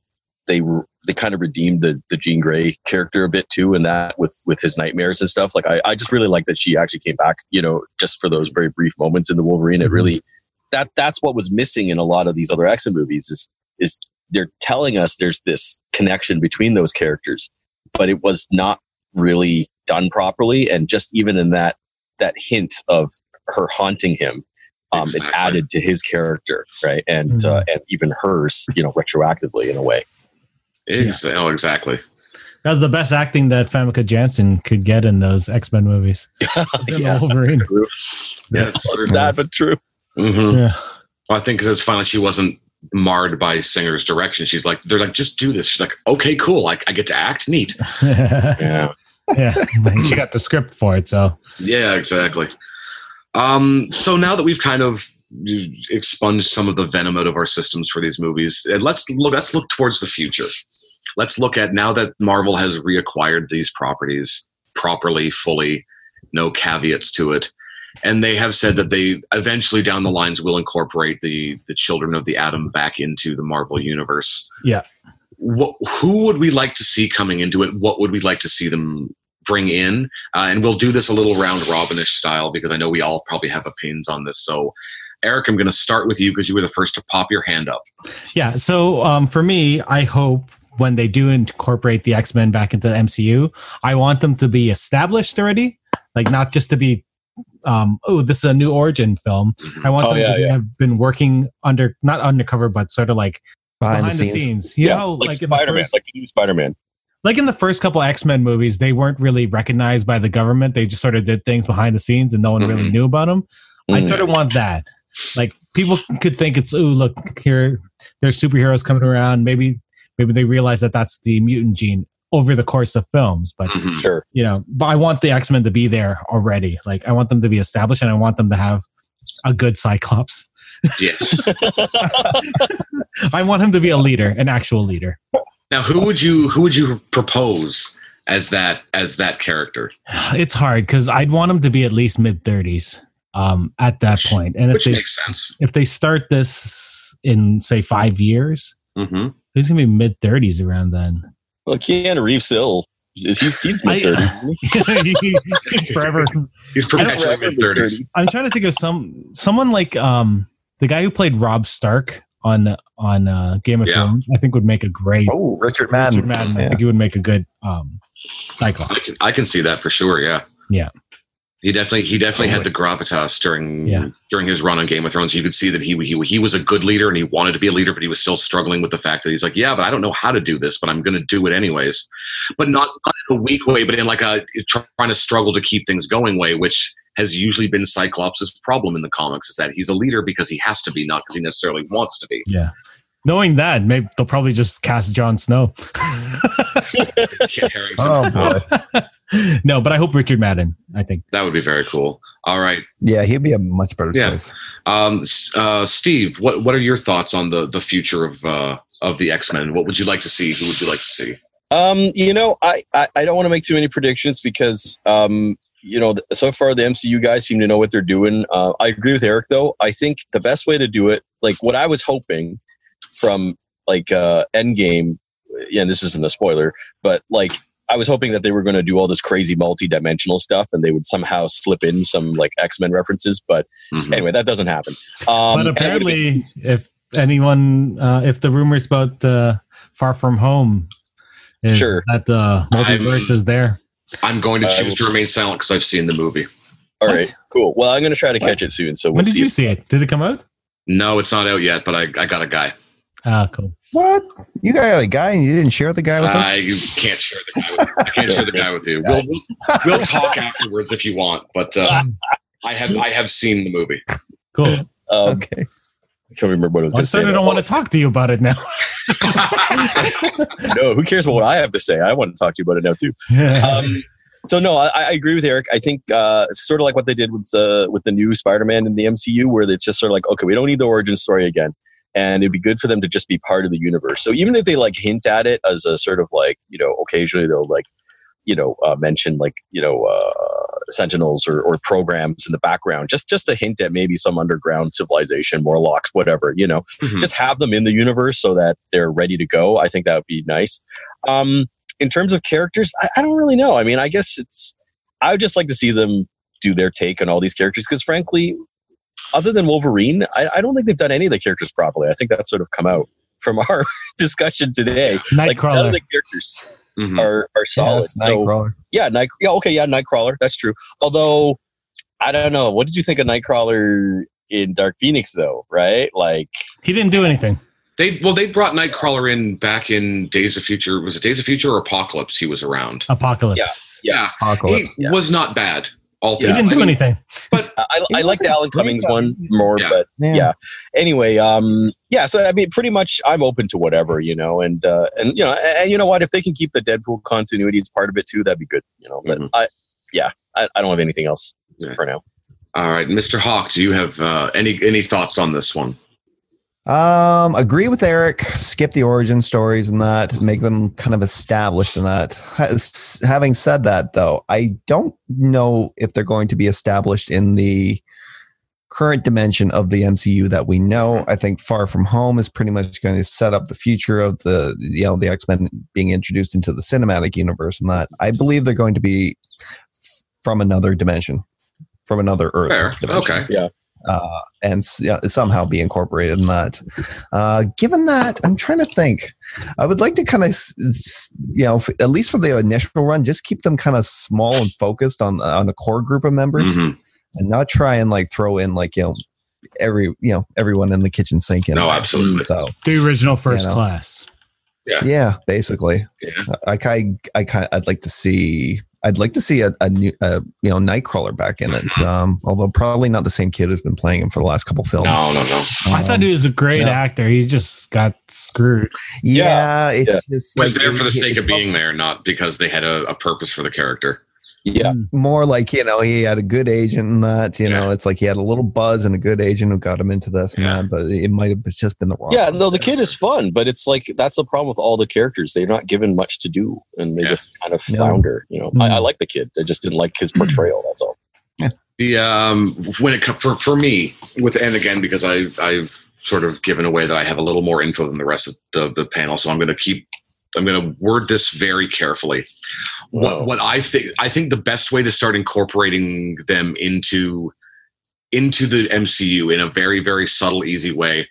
S5: they were they kind of redeemed the the Jean Grey character a bit too, and that with with his nightmares and stuff. Like I, I just really like that she actually came back, you know, just for those very brief moments in the Wolverine. It
S3: Mhm.
S5: really that that's what was missing in a lot of these other X Men movies is is they're telling us there's this connection between those characters, but it was not really done properly, and just even in that that hint of her haunting him um,
S1: Exactly.
S5: it added to his character, right? And uh, and even hers, you know, retroactively in a way.
S1: Ex- Oh, exactly.
S3: That was the best acting that Famke Janssen could get in those X Men movies. Was in
S5: Yeah.
S3: Wolverine.
S1: Yeah, it's true.
S5: Sad but true.
S1: Mhm.
S3: Yeah.
S1: Well, I think 'cause it's finally she wasn't marred by Singer's direction. She's like, they're like, just do this. She's like, okay, cool. Like, I get to act. Neat.
S3: yeah.
S5: Yeah.
S3: She got the script for it, so
S1: Yeah, exactly. Um, so now that we've kind of expunged some of the venom out of our systems for these movies. And let's look. Let's look towards the future. Let's look at now that Marvel has reacquired these properties properly, fully, no caveats to it, and they have said that they eventually down the lines will incorporate the the Children of the Atom back into the Marvel universe.
S3: Yeah.
S1: What, who would we like to see coming into it? What would we like to see them bring in? Uh, and we'll do this a little round robinish style because I know we all probably have opinions on this. So, Eric, I'm going to start with you because you were the first to pop your hand up.
S3: Yeah. So um, for me, I hope when they do incorporate the X Men back into the MCU, I want them to be established already, like not just to be. Um, oh, this is a new origin film. I want
S5: Oh,
S3: them
S5: yeah,
S3: to
S5: yeah.
S3: have been working under, not undercover, but sort of like
S2: behind,
S3: behind, the, scenes. You
S5: yeah,
S3: know,
S5: like,
S3: like,
S5: Spider Man, like the new Spider Man.
S3: like in the first couple X Men movies, they weren't really recognized by the government. They just sort of did things behind the scenes, and no one really
S1: Mhm.
S3: knew about them. I
S5: Mhm.
S3: sort of want that. Like people could think it's oh look here, there's superheroes coming around. Maybe maybe they realize that that's the mutant gene over the course of films, but
S1: Mhm.
S5: Sure.
S3: you know, but I want the X Men to be there already. Like I want them to be established, and I want them to have a good Cyclops.
S1: Yes.
S3: I want him to be a leader, an actual leader.
S1: now, who would you who would you propose as that as that character?
S3: It's hard because I'd want him to be at least mid thirties um, at that
S1: Which-
S3: And if
S1: Which
S3: they
S1: makes sense.
S3: if they start this in say five years,
S1: hmm
S3: who's gonna be mid thirties around then?
S5: Well, Keanu Reeves still is he's he's mid thirties.
S3: He's forever.
S1: He's perpetually mid thirties.
S3: I'm trying to think of some someone like um the guy who played Robb Stark on on uh, Game of
S1: Yeah.
S3: Thrones. I think would make a great
S2: Oh, Richard Madden.
S3: Richard Madden. I think he would make a good um
S1: I
S3: Cyclops.
S1: can, I can see that for sure. Yeah.
S3: Yeah.
S1: He definitely he definitely had the gravitas during
S3: Yeah.
S1: during his run on Game of Thrones. You could see that he, he he was a good leader and he wanted to be a leader, but he was still struggling with the fact that he's like, yeah, but I don't know how to do this, but I'm going to do it anyways. But not, not in a weak way, but in like a trying to struggle to keep things going way, which has usually been Cyclops' problem in the comics is that he's a leader because he has to be, not because he necessarily wants to be.
S3: Yeah. Knowing that, maybe they'll probably just cast Jon Snow.
S2: Oh boy.
S3: no, but I hope Richard Madden. I think.
S1: That would be very cool. All right.
S2: Yeah, he'd be a much better
S1: Yeah.
S2: choice.
S1: Um, uh, Steve, what what are your thoughts on the the future of uh, of the X Men? What would you like to see? Who would you like to see?
S5: Um, you know, I, I, I don't want to make too many predictions because, um, you know, so far the MCU guys seem to know what they're doing. Uh, I agree with Eric though. I think the best way to do it, like what I was hoping from like uh, Endgame, yeah, and this isn't a spoiler, but like I was hoping that they were going to do all this crazy multi-dimensional stuff and they would somehow slip in some like X-Men references. But
S1: Mhm.
S5: anyway, that doesn't happen. Um,
S3: but
S5: and been-
S3: apparently, if anyone, uh, if the rumors about uh, Far From Home is
S5: Sure.
S3: that the multiverse is there,
S1: I'm going to choose
S5: will-
S1: to remain silent because I've seen the movie.
S5: all
S3: What?
S5: right, cool. Well, I'm going to try to catch it soon. So we'll
S3: when did
S5: see
S3: you
S5: if-
S3: see it? Did it come out?
S1: No, it's not out yet, but I, I got a guy.
S3: Ah, cool.
S2: What? You got a guy and you didn't share the guy with us?
S1: I you can't share the guy. With, I can't share the guy with you. We'll, we'll, we'll talk afterwards if you want, but uh, I have I have seen the movie.
S3: Cool.
S5: Um,
S2: Okay.
S5: I can't remember what I was
S3: I
S5: going to
S3: sort of don't want to talk to you about it now.
S5: no, who cares what I have to say? I want to talk to you about it now too. Um, so no, I, I agree with Eric. I think uh, it's sort of like what they did with the with the new Spider-Man in the MCU, where it's just sort of like, okay, we don't need the origin story again, and it'd be good for them to just be part of the universe. So even if they like hint at it as a sort of like, you know, occasionally they'll like, you know, uh, mention like, you know, uh, Sentinels or, or programs in the background, just just a hint at maybe some underground civilization, Morlocks, whatever, you know
S1: Mhm.
S5: just have them in the universe so that they're ready to go. I think that would be nice. Um, in terms of characters, I, I don't really know. I mean, I guess it's. I would just like to see them do their take on all these characters because, frankly, other than Wolverine, I, I don't think they've done any of the characters properly. I think that's sort of come out from our discussion today. Like none of
S3: Nightcrawler.
S5: the characters
S1: Mhm.
S5: are are solid.
S2: Yes,
S5: so yeah, Night. Yeah, okay, yeah, Nightcrawler. That's true. Although I don't know. What did you think of Nightcrawler in Dark Phoenix, though? Right? Like,
S3: He didn't do anything.
S1: They well, they brought Nightcrawler in back in Days of Future. Was it Days of Future or Apocalypse? He was around.
S3: Apocalypse.
S1: Yeah,
S2: Apocalypse.
S1: he
S5: Yeah.
S1: was not bad. All
S3: He didn't do anything.
S1: But
S5: I, I like the Alan
S2: great,
S5: Cummings
S2: though.
S5: one more,
S1: Yeah.
S5: but
S2: Yeah.
S5: yeah. Anyway, um, yeah. So I mean, pretty much, I'm open to whatever, you know, and uh, and you know, and, and you know what? If they can keep the Deadpool continuity as part of it too, that'd be good, you know. But
S1: Mhm.
S5: I, yeah, I, I don't have anything else
S1: Yeah.
S5: for now.
S1: All right, Mr. Hawk, do you have uh, any any thoughts on this one?
S2: Um, agree with Eric. Skip the origin stories and that, make them kind of established in that. Having said that, though, I don't know if they're going to be established in the current dimension of the MCU that we know. I think Far From Home is pretty much going to set up the future of the you know the X Men being introduced into the cinematic universe, and that I believe they're going to be from another dimension, from another Earth.
S1: Fair.
S2: dimension
S1: Okay.
S2: Uh, and yeah, somehow be incorporated in that. Uh, given that, I'm trying to think. I would like to kind of, you know, f- at least for the initial run, just keep them kind of small and focused on on a core group of members,
S1: Mhm.
S2: and not try and like throw in like you know every you know everyone in the kitchen sink. In
S1: No,
S2: there.
S1: absolutely.
S2: So
S3: The original first
S2: know.
S3: class.
S2: yeah, yeah, basically,
S1: Yeah.
S2: I kind I kind I'd like to see. I'd like to see a, a new, uh, you know, Nightcrawler back in it. Um, although probably not the same kid who's been playing him for the last couple films.
S1: No, no, no.
S3: I thought he was a great
S2: yeah.
S3: actor. He just got screwed.
S2: Yeah, it's
S4: Yeah.
S2: just
S1: It was
S2: like-
S1: there for the sake of being there, not because they had a, a purpose for the character.
S4: Yeah.
S2: more like you know he had a good agent and that you know it's like he had a little buzz and a good agent who got him into this and that but it might have just been the wrong
S4: Yeah, no, the kid is fun, but it's like that's the problem with all the characters. They're not given much to do, and they
S1: Yeah.
S4: just kind of
S2: No.
S4: flounder. You know,
S3: Mm.
S4: I, I like the kid. I just didn't like his portrayal. That's all.
S1: The um when it co- for for me with and again because I I've sort of given away that I have a little more info than the rest of the, the panel, so I'm going to keep I'm going to word this very carefully.
S4: Wow.
S1: What what I think I think the best way to start incorporating them into into the MCU in a very very subtle easy way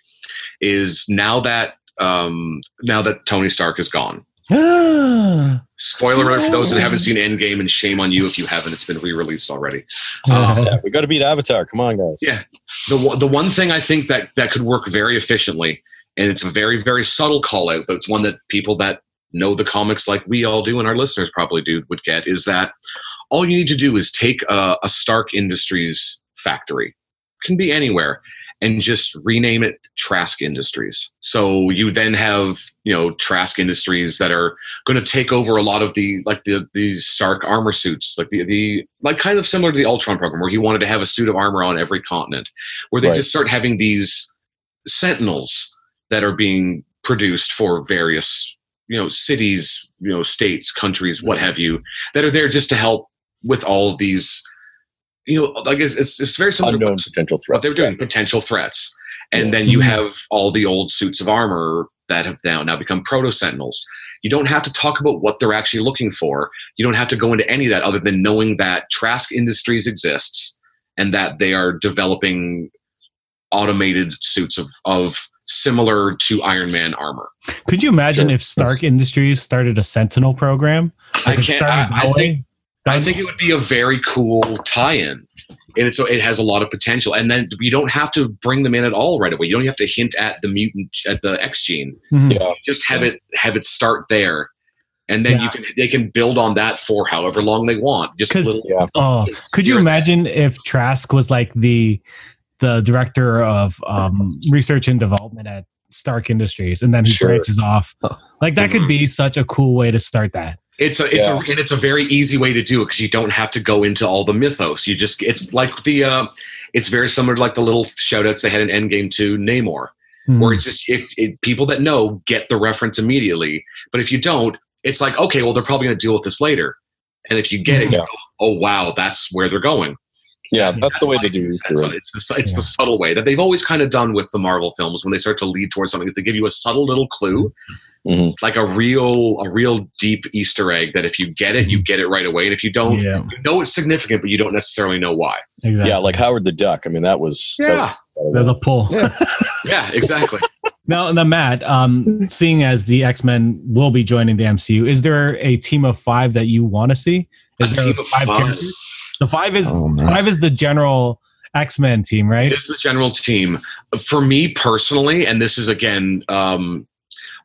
S1: is now that um now that Tony Stark is gone. Spoiler alert for those that haven't seen Endgame, and shame on you if you haven't. It's been re-released already. Um,
S4: Yeah, we got to beat Avatar. Come on, guys.
S1: Yeah. the one- the one thing I think that that could work very efficiently, and it's a very very subtle call out, but it's one that people that know the comics like we all do, and our listeners probably do, would get is that all you need to do is take a, a Stark Industries factory, can be anywhere, and just rename it Trask Industries. So you then have you know Trask Industries that are going to take over a lot of the like the the Stark armor suits, like the the like kind of similar to the Ultron program, where he wanted to have a suit of armor on every continent, where they
S4: Right.
S1: just start having these Sentinels that are being produced for various you know cities, you know states, countries, what have you, that are there just to help with all of these. You know, like it's it's, it's very similar. to
S4: Unknown
S1: what-
S4: potential threats.
S1: they're doing potential threats and
S4: Yeah.
S1: then you have all the old suits of armor that have now now become proto sentinels you don't have to talk about what they're actually looking for you don't have to go into any of that other than knowing that trask industries exists and that they are developing automated suits of of similar to iron man armor
S3: Could you imagine
S4: Sure.
S3: if Stark Industries started a Sentinel program?
S1: i
S3: Like it
S1: can't I, I think? I think it would be a very cool tie-in, and so it has a lot of potential. And then you don't have to bring them in at all right away. You don't have to hint at the mutant at the X gene.
S3: Mhm.
S4: Yeah.
S1: Just have it have it start there, and then you can they can build on that for however long they want. Just
S3: 'Cause-
S1: little.
S4: Yeah.
S3: Oh, could you imagine if Trask was like the the director of um, research and development at Stark Industries, and then he
S4: Sure.
S3: branches off? Like that could be such a cool way to start that.
S1: It's a it's
S4: Yeah.
S1: a and it's a very easy way to do it because you don't have to go into all the mythos. You just it's like the uh, it's very similar to like the little shout outs they had in Endgame to Namor.
S3: Hmm.
S1: where it's just if, if people that know get the reference immediately but if you don't it's like okay well they're probably going to deal with this later and if you get it you
S4: Yeah.
S1: go, oh wow that's where they're going
S4: Yeah, that's the way
S1: why
S4: to do
S1: it's,
S4: it.
S1: it's,
S4: You're right.
S1: it's, the, it's the subtle way that they've always kind of done with the marvel films when they start to lead towards something is they give you a subtle little clue
S4: Mhm.
S1: like a real a real deep easter egg that if you get it you get it right away and if you don't
S3: yeah,
S1: you know it's significant but you don't necessarily know why
S3: exactly.
S4: Yeah, like Howard the Duck. I mean, that was. that
S1: yeah
S4: was-
S3: There's a pull.
S1: yeah exactly
S3: Now, now, Matt, um, seeing as the X Men will be joining the MCU, is there a team of five that you want to see? Is
S1: a
S3: there
S1: team of five
S3: characters? The five is
S2: Oh, man.
S3: five is the general X Men team, right?
S1: It is the general team. For me personally, and this is again um,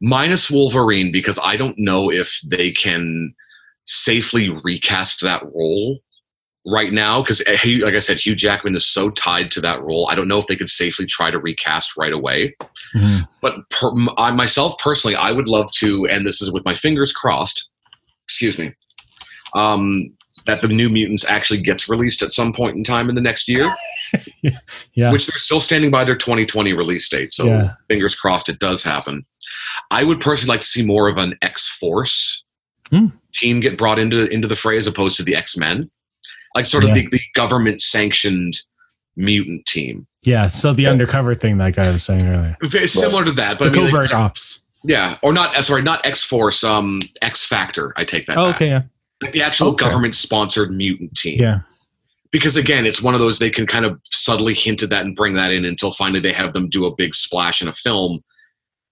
S1: minus Wolverine because I don't know if they can safely recast that role right now because like I said, Hugh Jackman is so tied to that role. I don't know if they could safely try to recast right away.
S3: Mhm.
S1: But per, I myself personally, I would love to, and this is with my fingers crossed. Excuse me. Um, that the New Mutants actually gets released at some point in time in the next year.
S3: Yeah.
S1: Which they're still standing by their 2020 release date. So
S3: Yeah.
S1: fingers crossed it does happen. I would personally like to see more of an X Force
S3: Hmm.
S1: team get brought into into the fray as opposed to the X Men. Like sort of
S3: Yeah.
S1: the, the government sanctioned mutant team.
S3: Yeah. So the undercover thing, that guy was saying earlier,
S1: Very similar to that,
S3: the
S1: but I mean,
S3: covert
S1: like,
S3: ops.
S1: yeah, or not. uh, Sorry, not X Force. Um, X Factor. I take that.
S3: Oh,
S1: back.
S3: okay. Yeah.
S1: Like the actual
S3: Okay.
S1: government sponsored mutant team.
S3: Yeah.
S1: because again it's one of those they can kind of subtly hint at that and bring that in until finally they have them do a big splash in a film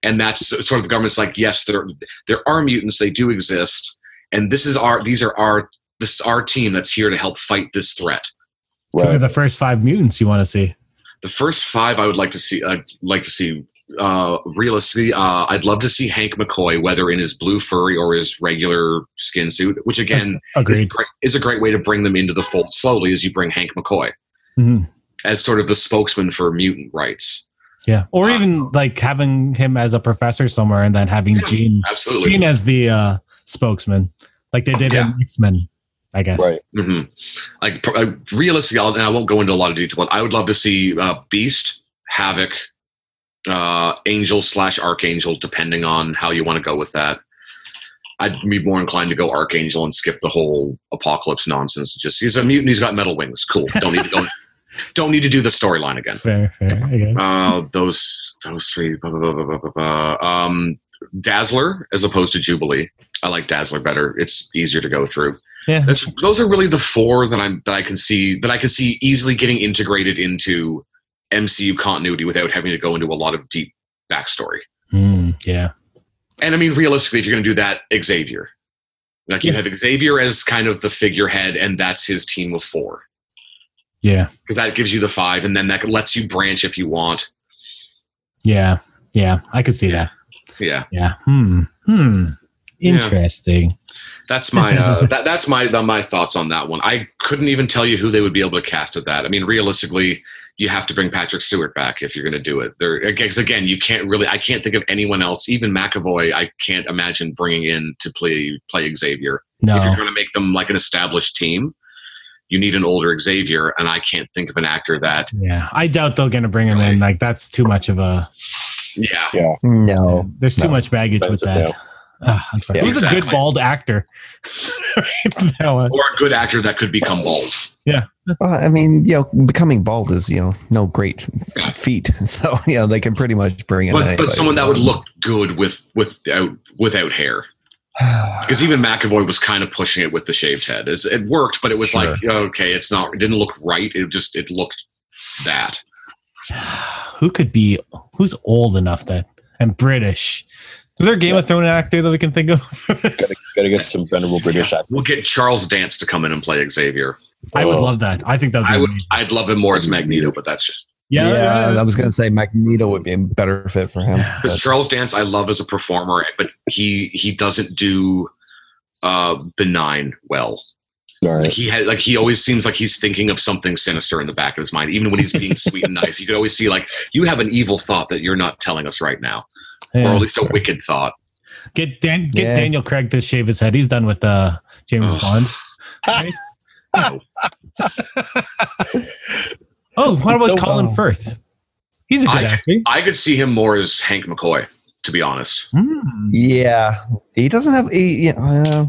S1: and that's sort of the government's like yes there there are mutants they do exist and this is our these are our this is our team that's here to help fight this threat
S3: Who are the first five mutants you want to see?
S1: the first five i would like to see i'd like to see uh realistically uh i'd love to see hank mccoy whether in his blue furry or his regular skin suit which again is, great, is a great way to bring them into the fold slowly as you bring hank mccoy
S3: Mhm.
S1: as sort of the spokesman for mutant rights.
S3: Yeah. Or
S1: Uh,
S3: even like having him as a professor somewhere and then having
S1: Yeah.
S3: Jean
S1: Absolutely.
S3: Jean as the uh, spokesman, like they did
S1: Yeah.
S3: in X Men, I guess.
S4: Right.
S1: Mm-hmm. Like uh, realistically, I'll, and I won't go into a lot of detail. But I would love to see uh, Beast, Havoc, uh, Angel slash Archangel, depending on how you want to go with that. I'd be more inclined to go Archangel and skip the whole apocalypse nonsense. Just he's a mutant. He's got metal wings. Cool. Don't need to don't, don't need to do the storyline again.
S3: Fair, fair. Guess.
S1: Uh, those those three. Blah, blah, blah. Um, Dazzler as opposed to Jubilee. I like Dazzler better. It's easier to go through.
S3: Yeah.
S1: That's, those are really the four that I'm that I can see that I can see easily getting integrated into MCU continuity without having to go into a lot of deep backstory.
S3: Mm, yeah.
S1: And I mean, realistically, if you're going to do that, Xavier, like you
S3: Yeah.
S1: have Xavier as kind of the figurehead, and that's his team of four
S3: Yeah.
S1: because that gives you the five, and then that lets you branch if you want.
S3: Yeah. Yeah. I could see
S1: Yeah.
S3: that.
S1: Yeah,
S3: Yeah. Hmm. Hmm.
S1: Yeah.
S3: Interesting.
S1: that's my uh, that, that's my the, my thoughts on that one. I couldn't even tell you who they would be able to cast at that. I mean, realistically, you have to bring Patrick Stewart back if you're going to do it. There, because again, you can't really. I can't think of anyone else. Even McAvoy, I can't imagine bringing in to play play Xavier.
S3: No.
S1: If you're going to make them like an established team, you need an older Xavier, and I can't think of an actor that.
S3: Yeah. I doubt they're going to bring him
S1: Really?
S3: in. Like that's too much of a.
S1: Yeah, Yeah.
S2: No.
S3: There's too
S4: No.
S3: much baggage with that. Ah, unfortunately.
S1: Yeah,
S3: He's a good bald actor.
S1: Or a good actor that could become bald.
S2: Well, I mean, you know, becoming bald is, you know, no great feat. So, you know, they can pretty much bring in
S1: But,
S2: anybody.
S1: but someone that would look good with without without hair. because even McAvoy was kind of pushing it with the shaved head. It's- It worked, but it was like okay, it's not. It didn't look right. It just it looked that.
S3: Who could be? Who's old enough that and British? Is there a Game of Thrones actor that we can think of?
S4: Gotta, gotta get some venerable British actors.
S1: We'll get Charles Dance to come in and play Xavier.
S3: I would love that. I think that would be
S1: I would.
S3: amazing.
S1: I'd love him more as Magneto, but that's just
S3: Yeah,
S2: Yeah, I was going to say Magneto would be a better fit for him.
S1: because Charles Dance I love as a performer, but he he doesn't do uh benign well.
S4: All
S1: Like
S4: right.
S1: he had like he always seems like he's thinking of something sinister in the back of his mind, even when he's being sweet and nice. You could always see like you have an evil thought that you're not telling us right now, or at least a wicked thought.
S3: Get Dan, get
S2: Yeah.
S3: Daniel Craig to shave his head. He's done with uh, James
S1: Ugh.
S3: Bond. Right? Oh, what about
S2: So,
S3: Colin
S2: uh,
S3: Firth? He's a good
S1: I-
S3: actor.
S1: I could see him more as Hank McCoy, to be honest.
S3: Hmm.
S2: Yeah, he doesn't have. He, yeah, uh,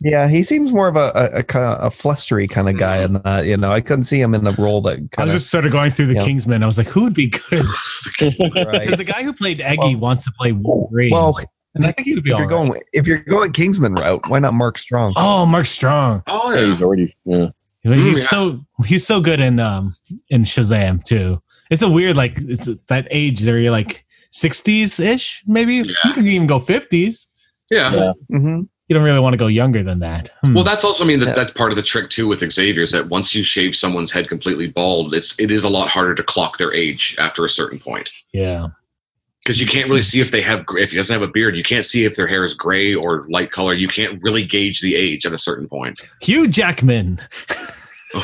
S2: yeah, he seems more of a a, a, a flustery kind of guy, in that you know, I couldn't see him in the role that
S3: I
S2: kind
S3: was just sort of going through the
S2: Yeah.
S3: Kingsman. I was like, who would be good? Because
S2: Right.
S3: the guy who played Eggsy
S2: Well-
S3: wants to play Wolverine.
S2: Well,
S3: and I think he would be
S2: if you're
S3: right.
S2: going if you're going Kingsman route, why not Mark Strong?
S3: Oh, Mark Strong.
S1: Oh
S4: Yeah, he's already. Yeah.
S3: He's
S1: Mm, yeah.
S3: so he's so good in um in Shazam too. It's a weird like it's that age there you're like 60s ish maybe.
S1: Yeah.
S3: You can even go 50s.
S1: yeah.
S4: Yeah.
S2: hmm
S3: You don't really want to go younger than that. Hmm.
S1: Well, that's also I mean that
S2: Yeah.
S1: that's part of the trick too with Xavier is that once you shave someone's head completely bald, it's it is a lot harder to clock their age after a certain point
S3: yeah.
S1: Because you can't really see if they have gr- if he doesn't have a beard, you can't see if their hair is gray or light color. You can't really gauge the age at a certain point.
S3: Hugh Jackman.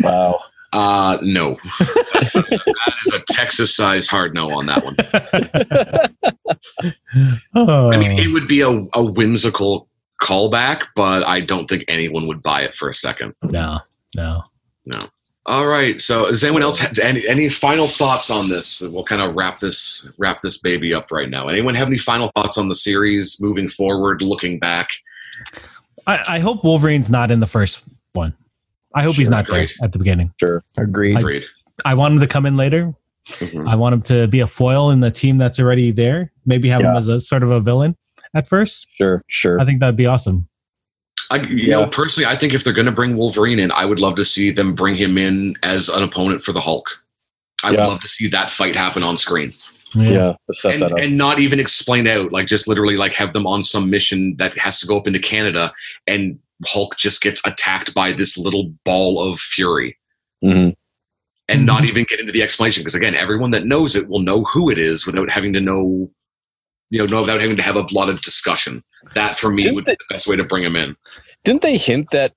S4: Wow.
S1: Uh no, that is a Texas sized hard no on that one.
S3: Oh.
S1: I mean, it would be a, a whimsical callback, but I don't think anyone would buy it for a second.
S3: no No, no.
S1: All right. So, does anyone else have any, any final thoughts on this? We'll kind of wrap this wrap this baby up right now. Anyone have any final thoughts on the series moving forward, looking back?
S3: I, I hope Wolverine's not in the first one. I hope he's
S1: Sure,
S3: not there at the beginning.
S5: Sure.
S2: Agreed.
S1: Agreed.
S3: I want him to come in later.
S1: Mhm.
S3: I want him to be a foil in the team that's already there. Maybe have him as a sort of a villain at first.
S5: Sure. Sure.
S3: I think that'd be awesome.
S1: I, you
S5: Yeah.
S1: know, personally, I think if they're going to bring Wolverine in, I would love to see them bring him in as an opponent for the Hulk. I would love to see that fight happen on screen.
S5: yeah.
S1: And, and not even explain out like just literally like have them on some mission that has to go up into canada and hulk just gets attacked by this little ball of fury
S5: Mhm.
S1: and not
S3: Mhm.
S1: even get into the explanation because again everyone that knows it will know who it is without having to know you know, no, without having to have a lot of discussion that for me
S5: Didn't
S1: would be the best way to bring him in
S5: Didn't they hint that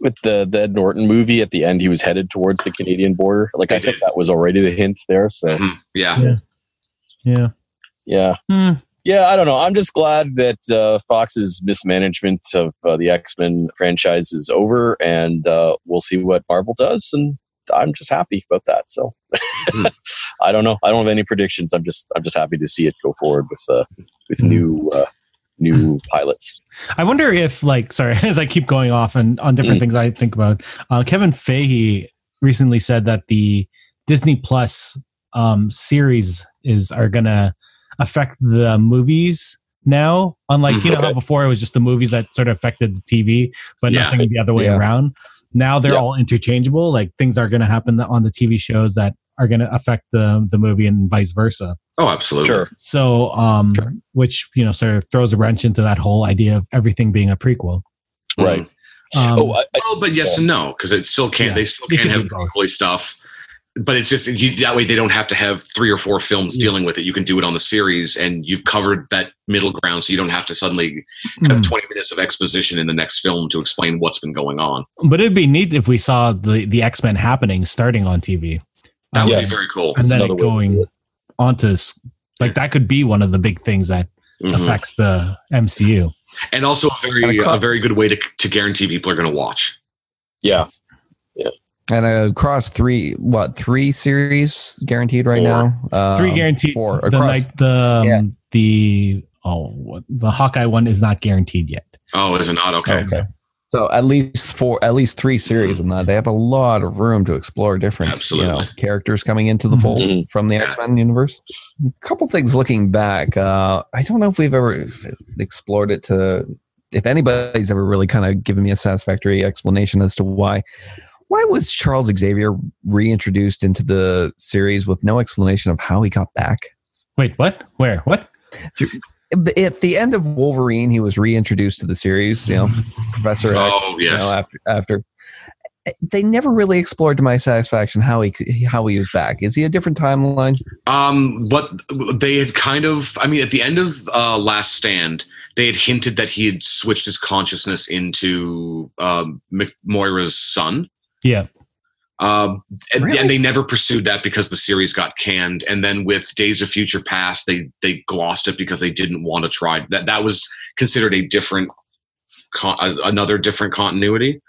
S5: with the the Ed Norton movie at the end he was headed towards the Canadian border? Like I
S1: They
S5: think that was already the hint there. So
S1: Mhm. yeah
S3: Yeah. Yeah.
S5: yeah.
S3: Hmm.
S5: Yeah, I don't know. I'm just glad that uh, Fox's mismanagement of uh, the X Men franchise is over, and uh, we'll see what Marvel does. And I'm just happy about that. So
S1: Hmm.
S5: I don't know. I don't have any predictions. I'm just I'm just happy to see it go forward with uh, with
S3: Hmm.
S5: new uh, new pilots.
S3: I wonder if, like, sorry, as I keep going off and on different
S5: Mm.
S3: things I think about, uh, Kevin Feige recently said that the Disney Plus um, series is are gonna affect the movies now. Unlike you know how before it was just the movies that sort of affected the TV, but
S1: Yeah.
S3: nothing the other way
S2: Yeah.
S3: around. Now they're
S5: Yeah.
S3: all interchangeable. Like things are going to happen on the TV shows that are going to affect the the movie and vice versa.
S1: Oh absolutely
S5: Sure.
S3: So, um,
S2: Sure.
S3: which you know sort of throws a wrench into that whole idea of everything being a prequel.
S5: Right.
S3: Um,
S5: oh, I, I,
S1: Well, but yes and no, because it still can't.
S3: Yeah,
S1: they still can't
S3: can
S1: have
S3: do both.
S1: prequely stuff. But it's just you, that way they don't have to have three or four films
S3: Yeah.
S1: dealing with it. You can do it on the series, and you've covered that middle ground, so you don't have to suddenly have
S3: mm.
S1: twenty minutes of exposition in the next film to explain what's been going on.
S3: but it'd be neat if we saw the the X Men happening starting on TV.
S1: That
S3: Um,
S1: would
S5: Yeah.
S1: be very cool.
S3: and
S5: That's
S3: then it
S5: another way
S3: going
S5: it.
S3: Onto like that could be one of the big things that
S1: Mhm.
S3: affects the MCU.
S1: and also a very
S2: a
S1: a very good way to to guarantee people are going to watch.
S5: yeah. Yeah.
S2: And across three, what three series guaranteed right
S1: Four.
S2: now?
S3: Three
S2: Um,
S3: guaranteed.
S2: Four
S3: the
S2: across.
S3: night the um,
S2: Yeah.
S3: the oh the Hawkeye one is not guaranteed yet.
S1: Oh, is it not okay?
S2: Okay. So at least four, at least three series in that. They have a lot of room to explore different, you know, characters coming into the
S3: Mhm.
S2: fold
S5: Mhm.
S2: from the X Men universe. A couple things looking back. Uh, I don't know if we've ever explored it to, if anybody's ever really kind of given me a satisfactory explanation as to why. Why was Charles Xavier reintroduced into the series with no explanation of how he got back?
S3: Wait, what? Where? What?
S2: At the end of Wolverine, he was reintroduced to the series. You know, Professor X.
S1: Oh,
S2: you know, after after they never really explored to my satisfaction how he could, how he was back. Is he a different timeline?
S1: Um, what they had kind of, I mean, at the end of uh, Last Stand, they had hinted that he had switched his consciousness into um, Mc- Moira's son.
S3: Yeah.
S1: Um, and,
S2: Really?
S1: and they never pursued that because the series got canned. And then with Days of Future Past, they they glossed it because they didn't want to try that. That was considered a different, con- another different continuity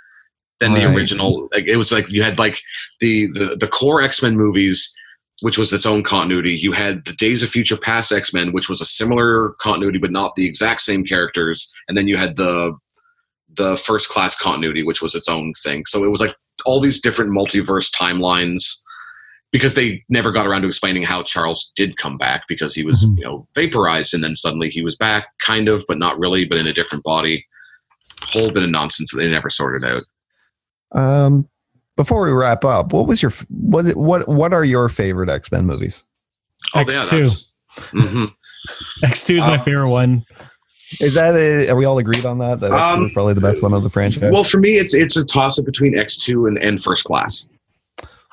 S1: than the original. Like it was like you had like the the, the core X Men movies, which was its own continuity. You had the Days of Future Past X Men, which was a similar continuity but not the exact same characters. And then you had the the first class continuity, which was its own thing. So it was like all these different multiverse timelines because they never got around to explaining how Charles did come back because he was,
S3: Mhm.
S1: you know, vaporized and then suddenly he was back, kind of, but not really, but in a different body. Whole bit of nonsense that they never sorted out.
S2: Um, before we wrap up, what was your what what what are your favorite X Men movies?
S3: X2.
S1: hmm
S3: X two is my
S1: Um,
S3: favorite one.
S2: Is that a, are we all agreed on that? That X
S1: Um,
S2: is probably the best one of the franchise.
S1: Well, for me, it's it's a toss up between X two and, and First Class.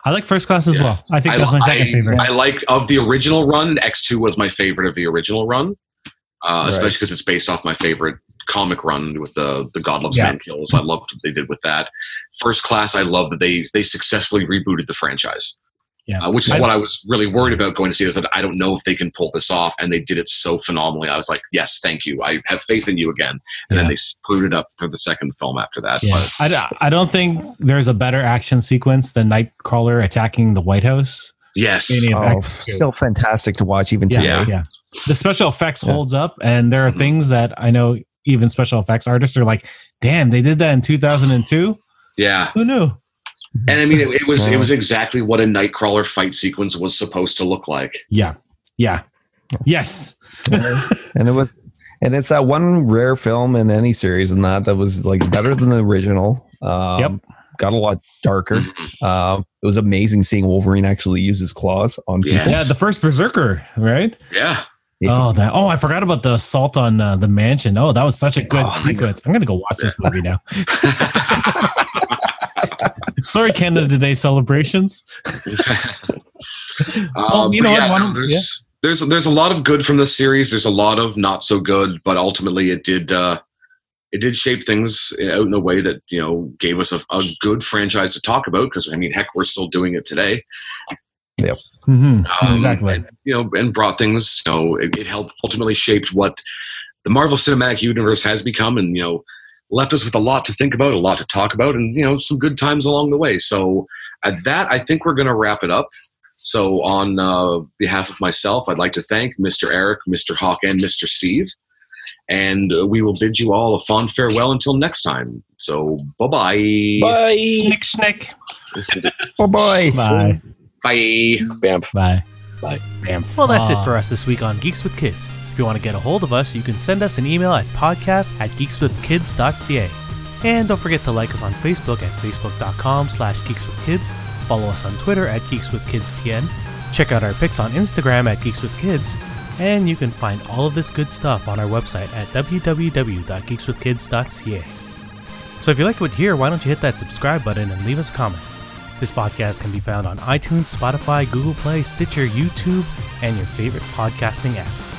S3: I like first class as
S1: Yeah.
S3: well. I think
S1: I,
S3: that's my second
S1: I-
S3: favorite.
S1: I like of the original run. X two was my favorite of the original run, uh,
S2: Right.
S1: especially because it's based off my favorite comic run with the the God Loves
S3: Yeah.
S1: Man Kills. I loved what they did with that. First Class, I love that they they successfully rebooted the franchise.
S3: Yeah.
S1: uh, which is
S3: I-
S1: what I was really worried about going to see. Is that I don't know if they can pull this off, and they did it so phenomenally. I was like, yes, thank you. I have faith in you again. And then they screwed it up for the second film after that.
S3: Yeah.
S1: But
S3: I, d- I don't think there's a better action sequence than Nightcrawler attacking the White House.
S1: yes,
S2: Oh, still fantastic to watch even today.
S1: Yeah.
S3: yeah. The special effects
S2: Yeah.
S3: holds up, and there are things that I know even special effects artists are like, "Damn, they did that in 2002.
S1: yeah.
S3: Who knew?"
S1: And I mean, it, it was it was exactly what a Nightcrawler fight sequence was supposed to look like.
S3: Yeah, yeah, yes.
S2: and it was and it's that one rare film in any series and that that was like better than the original um
S3: Yep.
S2: got a lot darker
S1: Mhm.
S2: um it was amazing seeing wolverine actually use his claws on
S1: Yes.
S2: people
S3: Yeah, the first Berserker, right?
S1: Yeah,
S3: Oh, that. Oh, I forgot about the assault on uh, the mansion. Oh, that was such a good
S1: Oh,
S3: sequence. I'm gonna go watch this movie now. Sorry, Canada Day celebrations.
S1: Um,
S3: you
S1: but
S3: know what, one
S1: no,
S3: of-
S1: there's, there's there's a lot of good from this series. There's a lot of not so good, but ultimately it did uh, it did shape things out in a way that you know gave us a, a good franchise to talk about. Because I mean, heck, we're still doing it today.
S3: Mhm,
S1: Um,
S3: exactly.
S1: and, you know, and brought things. You know, it, it helped ultimately shaped what the Marvel Cinematic Universe has become, and you know, left us with a lot to think about, a lot to talk about, and you know, some good times along the way. So at that, I think we're going to wrap it up. So on uh, behalf of myself, I'd like to thank Mr. Eric, Mr. Hawk, and Mr. Steve. And uh, we will bid you all a fond farewell until next time. So bye bye.
S5: Bye.
S3: Schnick, schnick.
S2: oh boy
S3: Bye.
S1: Bye.
S5: Bamf.
S3: Bye.
S5: Bye.
S3: Bam.
S6: Well, that's it for us this week on Geeks with Kids. If you want to get a hold of us, you can send us an email at podcast at geekswithkids.ca. And don't forget to like us on Facebook at facebook.com slash geekswithkids. Follow us on Twitter at geekswithkidscn. Check out our pics on Instagram at geekswithkids. And you can find all of this good stuff on our website at www.geekswithkids.ca. So if you like what you hear, why don't you hit that subscribe button and leave us a comment? This podcast can be found on iTunes, Spotify, Google Play, Stitcher, YouTube, and your favorite podcasting app.